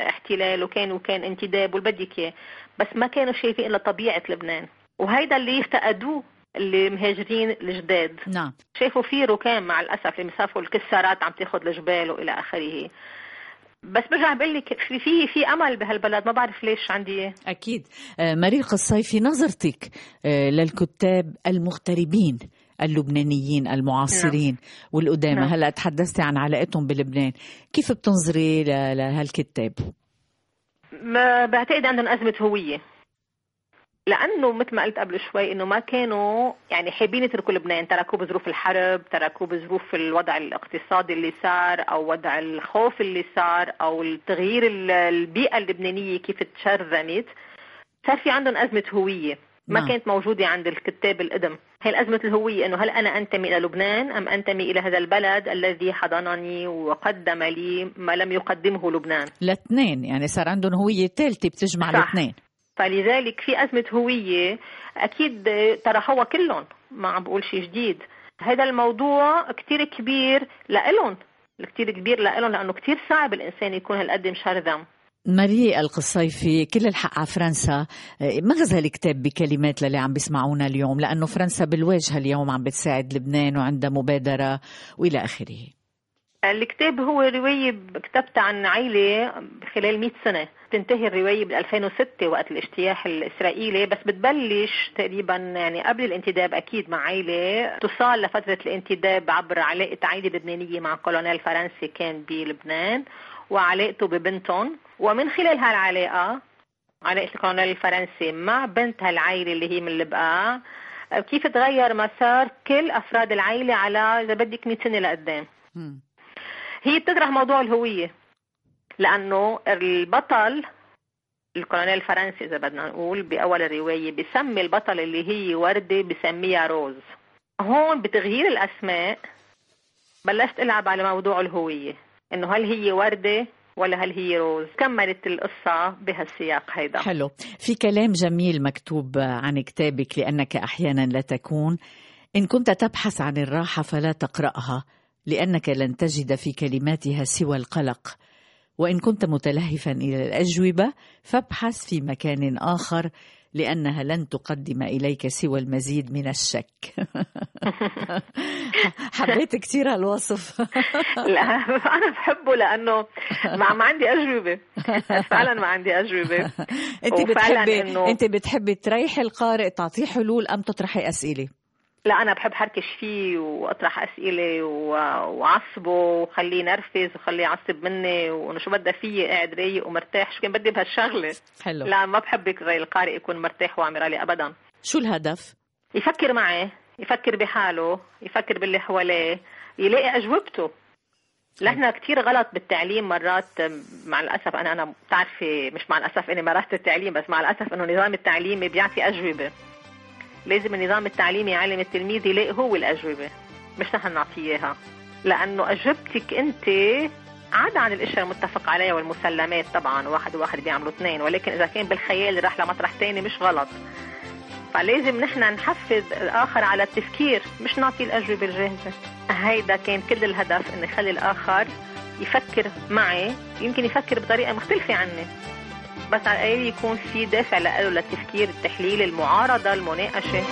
احتلال وكان وكان انتداب والبدك إياه. بس ما كانوا شايفين إلا طبيعة لبنان. وهيدا اللي افتقدوه المهاجرين الجداد. نعم. شافوا في ركام مع الأسف اللي مسافوا الكسارات عم تاخذ الجبال وإلى آخره. بس برجع بقول لك في في في أمل بهالبلد ما بعرف ليش عندي إياه. أكيد. آه، مريق الصيفي نظرتك آه، للكتاب المغتربين اللبنانيين المعاصرين والقدامى؟ نعم. هلأ تحدثتي عن علاقتهم بلبنان. كيف بتنظري لهالكتاب؟ ما بعتقد عندهم أزمة هوية. لأنه مثل ما قلت قبل شوي إنه ما كانوا يعني حابين يتركوا لبنان. تركوه بظروف الحرب تركوه بظروف الوضع الاقتصادي اللي صار أو وضع الخوف اللي صار أو التغيير ال- البيئة اللبنانية كيف تشرذمت. صار في عندهم أزمة هوية ما نعم. كانت موجودة عند الكتاب القدم. هي أزمة الهوية أنه هل أنا أنتمي إلى لبنان أم أنتمي إلى هذا البلد الذي حضنني وقدم لي ما لم يقدمه لبنان؟ الاثنين يعني صار عندهم هوية ثالثة بتجمع. الاثنين فلذلك في أزمة هوية. أكيد ترى هو كلهم ما عم بقول شيء جديد. هذا الموضوع كتير كبير لإلهم كتير كبير لإلهم لأنه كتير صعب الإنسان يكون هالقد مشرذم ماري القصيفي كل الحق على فرنسا. ما غزا الكتاب بكلمات للي عم بيسمعونا اليوم؟ لأنه فرنسا بالواجهة اليوم عم بتساعد لبنان وعندها مبادرة وإلى آخره. الكتاب هو رواية كتبتها عن عائلة خلال 100 سنة. تنتهي الرواية بال 2006 وقت الاجتياح الإسرائيلي بس بتبلش تقريبا يعني قبل الانتداب أكيد مع عائلة. تصال لفترة الانتداب عبر علاقة عائلة لبنانية مع كولونيل فرنسي كان بلبنان وعلاقته ببنتهم. ومن خلال هالعلاقة علاقة الكولونيل الفرنسي مع بنت هالعائلة اللي هي من البقاع كيف تغير مسار كل أفراد العائلة على إذا بدك 100 سنة لقدام. هي بتطرح موضوع الهوية. لأنه البطل الكولونيل الفرنسي إذا بدنا نقول بأول الرواية بسمي البطل اللي هي وردة بسميها روز. هون بتغيير الأسماء بلشت ألعب على موضوع الهوية إنه هل هي وردة ولا هل هي روز؟ كملت القصة بهالسياق هيدا. حلو. في كلام جميل مكتوب عن كتابك لأنك أحيانا لا تكون. إن كنت تبحث عن الراحة فلا تقرأها لأنك لن تجد في كلماتها سوى القلق. وإن كنت متلهفا إلى الأجوبة فابحث في مكان آخر لأنها لن تقدم إليك سوى المزيد من الشك. حبيت كثير هالوصف. لا أنا بحبه لأنه ما, ما عندي أجوبة. فعلا ما عندي أجوبة. وفعلاً بتحبي أنت بتحبي تريحي القارئ تعطيه حلول أم تطرحي أسئلة؟ لا أنا بحب حركش فيه وأطرح أسئلة وعصبه وخليه ينرفز وخليه يعصب مني وانه شو بدها فيي؟ قاعد رايق ومرتاح. شو كان بدي بهالشغلة؟ حلو. لا ما بحب زي القارئ يكون مرتاح وعم يرالي ابدا. شو الهدف؟ يفكر معي يفكر بحاله يفكر باللي حواليه يلاقي أجوبته. نحن كثير غلط بالتعليم مرات مع الأسف أنا أنا بتعرفي مش مع الأسف إني مارست التعليم بس مع الأسف إنه النظام التعليمي بيعطي أجوبة. لازم النظام التعليمي يعلم التلميذ يلاقي هو الأجوبة مش نحن نعطيه إياها. لأنه أجوبتك أنت عدا عن الأشياء المتفق عليها والمسلمات طبعا واحد وواحد بيعملوا اثنين ولكن إذا كان بالخيال راح لمطرح تاني مش غلط. فلازم نحن نحفز الآخر على التفكير مش نعطي الأجوبة الجاهزة. هيدا كان كل الهدف إنه يخلي الآخر يفكر معي يمكن يفكر بطريقة مختلفة عني. بس على الاقل يكون في دافع له للتفكير التحليل المعارضة المناقشة.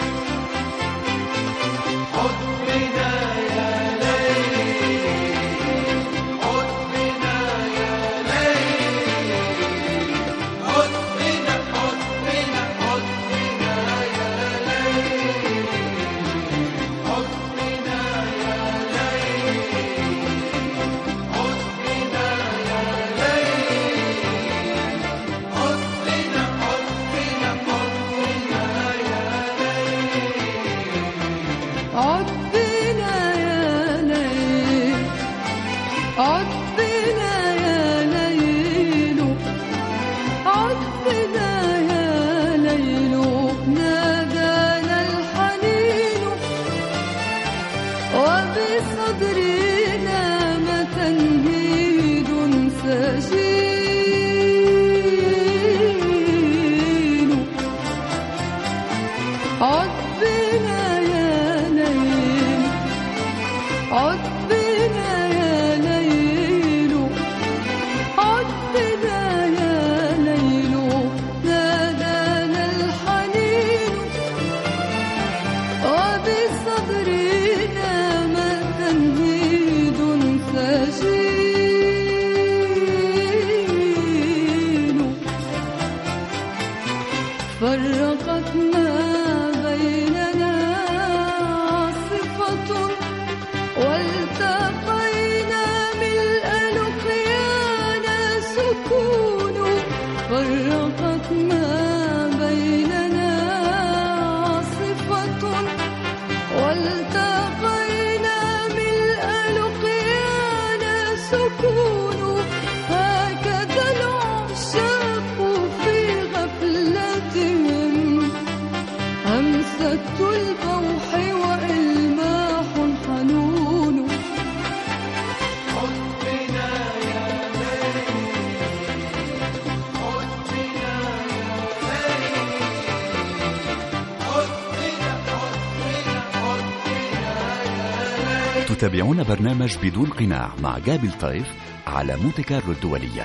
برنامج بدون قناع مع جابل طيف على مونتي كارلو الدولية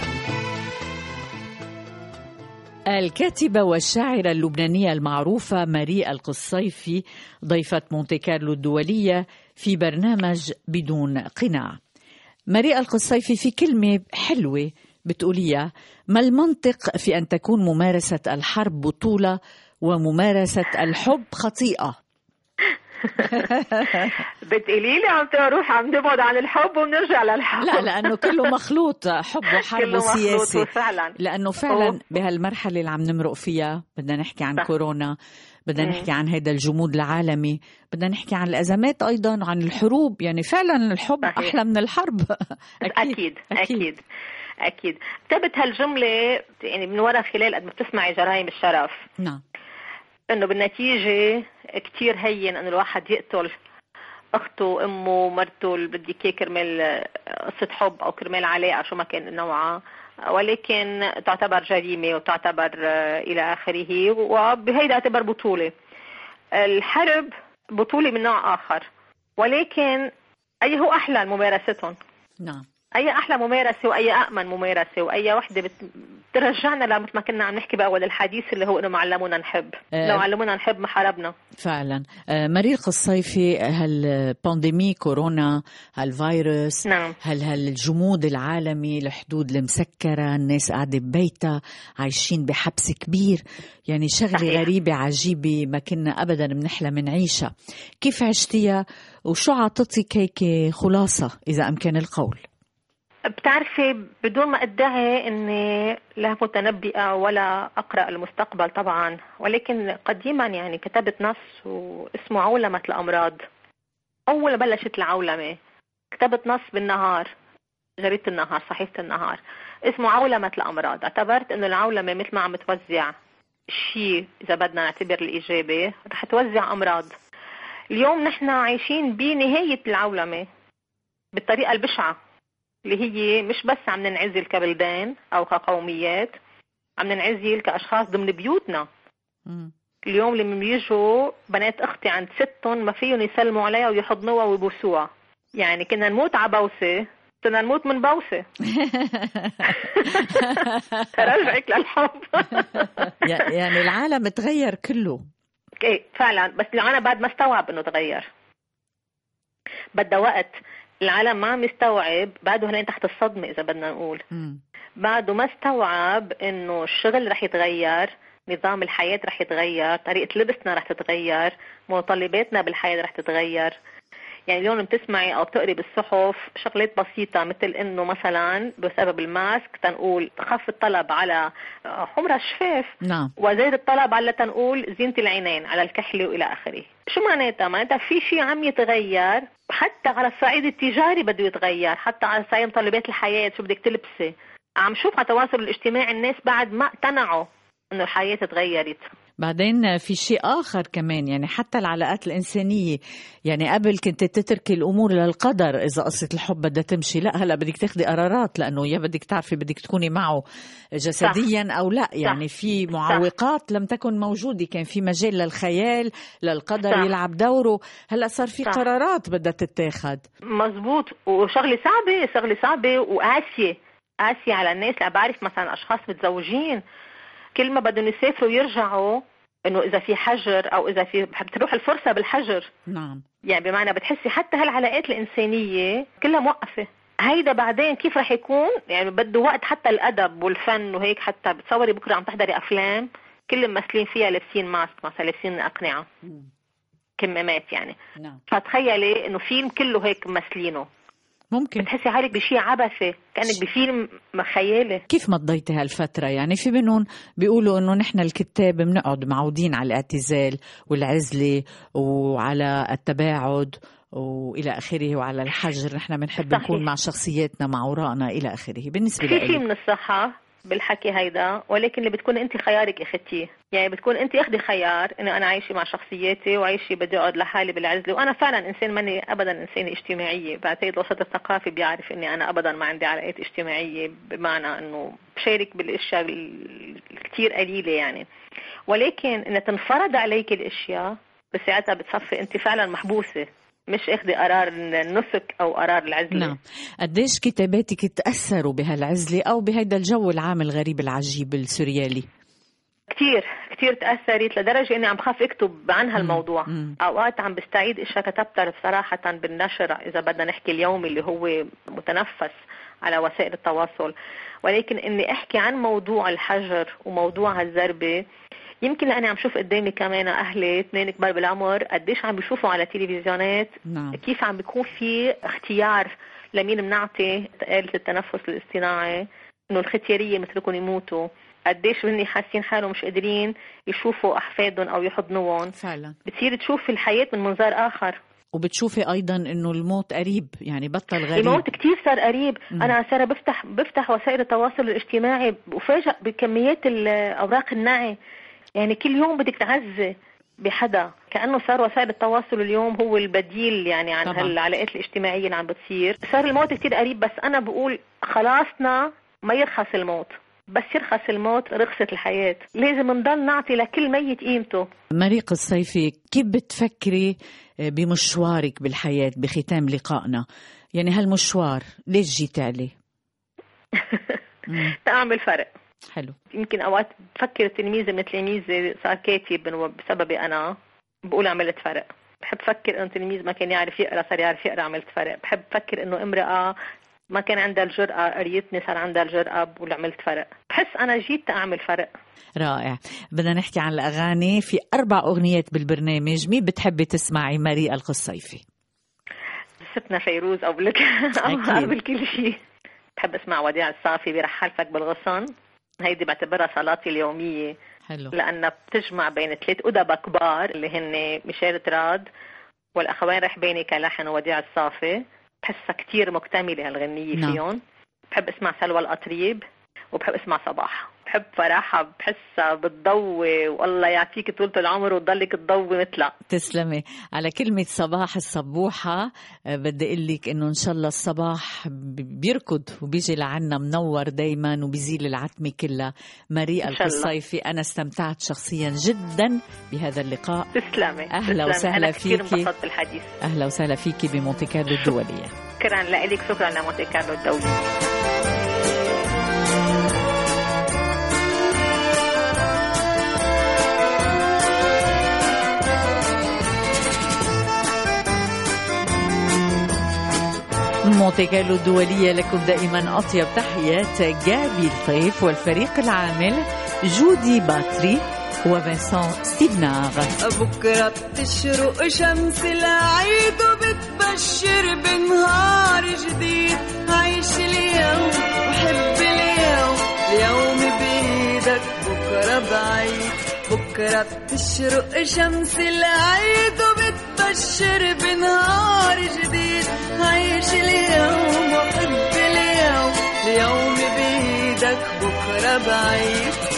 الكاتبة والشاعرة اللبنانية المعروفة ماري القصيفي ضيفة مونتي كارلو الدولية في برنامج بدون قناع. ماري القصيفي في كلمة حلوة بتقوليها ما المنطق في أن تكون ممارسة الحرب بطولة وممارسة الحب خطيئة؟ بتقولي لي عم تروح عم نبعد عن الحب وبنرجع للحب. لا لأنه كله مخلوط حب وحرب مخلوط وسياسة. فعلا لأنه فعلا أوه. بهالمرحلة اللي عم نمرق فيها بدنا نحكي عن صح. كورونا بدنا. نحكي عن هذا الجمود العالمي بدنا نحكي عن الأزمات أيضا عن الحروب. يعني فعلا الحب صحيح. أحلى من الحرب. أكيد. أكيد أكيد. كتبت هالجملة يعني من وراء خلال قد ما بتسمعي جرائم الشرف. نعم. إنه بالنتيجة كتير هين إنه الواحد يقتل أخته أمه مرته اللي بدي إياه كرمال قصة حب أو كرمال علاقة شو ما كان نوعها. ولكن تعتبر جريمة وتعتبر آه، إلى آخره وبهيدا أعتبر بطولة. الحرب بطولة من نوع آخر. ولكن أي هو أحلى ممارستهم نعم. أي أحلى ممارسة وأي امن ممارسة وأي وحدة بت... بترجعنا لمثل ما كنا عم نحكي بأول الحديث اللي هو إنه معلمونا نحب. آه. لو علمونا نحب ما حاربنا. فعلا. آه، مرير القصيفي هالبانديمي كورونا هالفيروس نعم. هل هالجمود العالمي الحدود المسكرة الناس قاعدة ببيتها عايشين بحبس كبير. يعني شغلة صحيح. غريبة عجيبة ما كنا أبدا بنحلم نعيشها. كيف عشتيها؟ وشو عطتك هيك خلاصة إذا أمكن القول؟ بتعرفي بدون ما أدعي إني لا متنبئة ولا أقرأ المستقبل طبعا ولكن قديما يعني كتبت نص واسمه عولمة الأمراض. أول بلشت العولمة كتبت نص بالنهار جريده النهار صحيفة النهار. اسمه عولمة الأمراض. اعتبرت إنه العولمة مثل ما عم توزع شيء إذا بدنا نعتبر الإجابة رح توزع أمراض. اليوم نحن عايشين بنهاية العولمة بالطريقة البشعة. اللي هي مش بس عم ننعزل كبلدان أو كقوميات عم ننعزل كأشخاص ضمن بيوتنا. اليوم لما بيجوا بنات أختي عند ستهم ما فيهم يسلموا عليها ويحضنوها ويبوسوها. يعني كنا نموت على بوسة كنا نموت من بوسة. ترجعك للحب. يعني العالم تغير كله. إيه فعلا. بس العالم بعد ما استوعب إنه تغير. بدها وقت العالم ما عم يستوعب بعده هلين تحت الصدمة إذا بدنا نقول. بعده ما استوعب إنه الشغل رح يتغير نظام الحياة رح يتغير طريقة لبسنا رح تتغير متطلباتنا بالحياة رح تتغير يعني اليوم بتسمعي أو بتقري بالصحف شغلات بسيطة مثل إنه مثلا بسبب الماسك تنقول خف الطلب على حمرة الشفاف. نعم. وزاد الطلب على تنقول زينة العينين على الكحلة وإلى آخره. شو معناتها؟ معناتها في شيء عم يتغير حتى على الصعيد التجاري بده يتغير حتى على صعيد متطلبات الحياة شو بدك تلبسي. عم شوف على التواصل الاجتماعي الناس بعد ما اقتنعوا إنه الحياة تغيرت. بعدين في شيء آخر كمان يعني حتى العلاقات الإنسانية. يعني قبل كنت تتركي الأمور للقدر إذا قصة الحب بدها تمشي. لا هلأ بدك تاخدي قرارات لأنه يا بدك تعرفي بدك تكوني معه جسديا أو لا. يعني في معوقات لم تكن موجودة. كان في مجال للخيال للقدر صح. يلعب دوره. هلأ صار في صح. قرارات بدها تتاخد. مزبوط وشغلة صعبة شغلة صعبة وقاسية. قاسية على الناس. لا بعرف مثلا أشخاص متزوجين كل ما بدهم يسافروا يرجعوا إنه إذا في حجر أو إذا في بتروح الفرصة بالحجر. نعم. يعني بمعنى بتحسي حتى هالعلاقات الإنسانية كلها موقفة. هيدا بعدين كيف رح يكون؟ يعني بده وقت حتى الأدب والفن وهيك حتى بتصوري بكرة عم تحضري أفلام كل الممثلين فيها لابسين ماسك مثلا لابسين أقنعة. كمامات يعني. نعم. فتخيلي إنه فيلم كله هيك ممثلينه. ممكن. بتحسي حالك بشيء عبثي كأنك بفيلم خيالي. كيف ما قضيتي هالفترة؟ يعني في منهم بيقولوا إنه نحن الكتاب بنقعد معودين على الاعتزال والعزلة وعلى التباعد وإلى آخره وعلى الحجر. نحن بنحب. نكون مع شخصياتنا مع وراءنا إلى آخره. بالنسبة في شيء لي من الصحة؟ بالحكي هيدا ولكن اللي بتكون انت خيارك اخذتيه يعني بتكون انت اخذي خيار انه أنا عايشة مع شخصيتي وعايشة بدي اقعد لحالي بالعزلة وأنا فعلا إنسان ماني ابدا إنسانة اجتماعية. بعتقد الوسط الثقافي بيعرف إني أنا ابدا ما عندي علاقات اجتماعية بمعنى إنه بشارك بالأشياء الكثير قليلة يعني. ولكن ان تنفرض عليك الأشياء بساعتها بتصفي أنت فعلا محبوسة. مش اخذي قرار النسك أو قرار العزلة. نعم. قديش كتاباتك تأثروا بهالعزلة أو بهيدا الجو العام الغريب العجيب السوريالي؟ كثير كثير تأثرت لدرجة إني عم بخاف أكتب عن هالموضوع. أوقات عم بستعيد إشياء كتبتها صراحة بالنشر إذا بدنا نحكي اليومي اللي هو متنفس على وسائل التواصل. ولكن إني أحكي عن موضوع الحجر وموضوع هالزربة يمكن لأني عم شوف قدامي كمان أهلي اثنين كبار بالعمر قديش عم بيشوفوا على تلفزيونات نعم. كيف عم بيكون في اختيار لمين بنعطي آلة التنفس الاصطناعي إنه الختيارية مثلكم يموتوا قديش هن حاسين حالهم مش قادرين يشوفوا أحفادهم أو يحضنوهم. فعلا. بتصير تشوف الحياة من منظار آخر. وبتشوفي أيضا إنه الموت قريب يعني بطل غريب. الموت كتير صار قريب. مم. أنا سارة بفتح بفتح وسائل التواصل الاجتماعي بفاجئ بكميات الاوراق النعي. يعني كل يوم بدك تعزي بحدا كأنه صار وسائل التواصل اليوم هو البديل يعني عن طبعاً. هالعلاقات الاجتماعية اللي عم بتصير. صار الموت كتير قريب بس أنا بقول خلاصنا ما يرخص الموت. بس يرخص الموت رخصت الحياة. لازم نضل نعطي لكل ميت قيمته. مريق الصيفي كيف بتفكري بمشوارك بالحياة بختام لقائنا؟ يعني هالمشوار ليش جيت عليه. تعمل فرق. حلو. يمكن أوقات بفكر تلميذي من تلاميذي صار كاتب بسببي أنا. بقول عملت فرق. بحب فكر إنه تلميذ ما كان يعرف يقرأ صار يعرف يقرأ عملت فرق. بحب فكر إنه امرأة ما كان عندها الجرأة قريتني صار عندها الجرأة بقول عملت فرق. بحس أنا جيت أعمل فرق. رائع. بدنا نحكي عن الأغاني. في أربع أغنيات بالبرنامج. مين بتحبي تسمعي؟ مريء القصيفي. ستنا فيروز. أو قبل كل شيء. بحب أسمع وديع الصافي. برحلتك بالغصن. هيدي بعتبرها صلاتي اليومية. حلو. لأنها بتجمع بين ثلاث أدباء كبار اللي هن ميشيل تراد والأخوين رحباني كلحن ووديع الصافي. بحسها كتير مكتملة هالغنية نعم. فيهم. بحب أسمع سلوى القطريب وبحب أسمع صباح. بحب فرحها بحسها بتضوي. والله يعطيك طولة العمر وتضلك تضوي مثلها. تسلمي. على كلمة صباح الصبوحة آه، بدي أقول لك إنه إن شاء الله الصباح بيركض وبيجي لعنا منور دايما وبيزيل العتمة كلها. الله. القصيفي أنا استمتعت شخصيا جدا بهذا اللقاء. تسلمي. أهلا تسلمي. وسهلا فيكي. انبسطت بالحديث. أهلا وسهلا فيكي بمونتي كارلو الدولية. شكرا لك. شكرا لمونتي كارلو الدولي مونتي كارلو الدولية لكم دائما أطيب تحيات. جابي الطيف والفريق العامل جودي باتري وفنسان ستيفنار بكرة بتشرق شمس العيد وبتبشر بنهار جديد. عيش اليوم وحب اليوم اليوم بإيدك. بكرة بعيد بكرة بتشرق شمس العيد وبتبشر بنهار جديد عيش اليوم وحب اليوم اليوم بإيدك بكرة بعيد.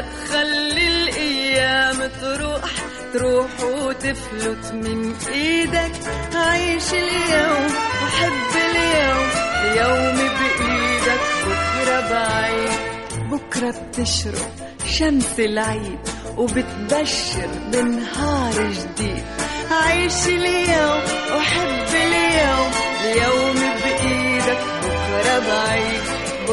لا تخلي الأيام تروح تروح وتفلت من إيدك. عيش اليوم وحب اليوم اليوم بإيدك. بكرة بعيد بكرة بتشرق شمس العيد وبتبشر بنهار جديد. عيش اليوم وحب اليوم اليوم بإيدك. بكرة بعيد.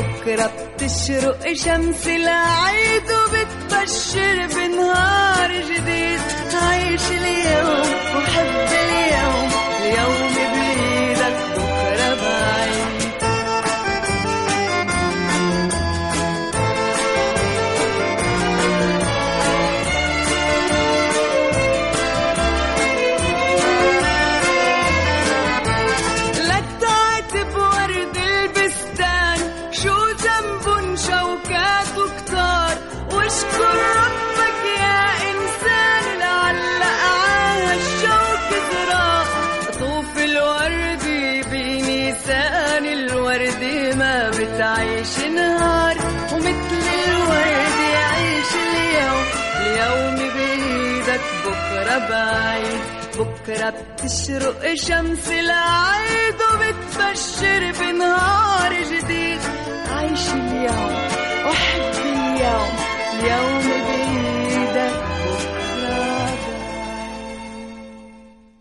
بكرة بتشرق شمس العيد وبتبشر بنهار جديد. عيش اليوم وحب اليوم اليوم بعيد بكرة بتشرق شمس العيد وبتبشر بنهار جديد. عيش اليوم وحب اليوم. اليوم بإيدك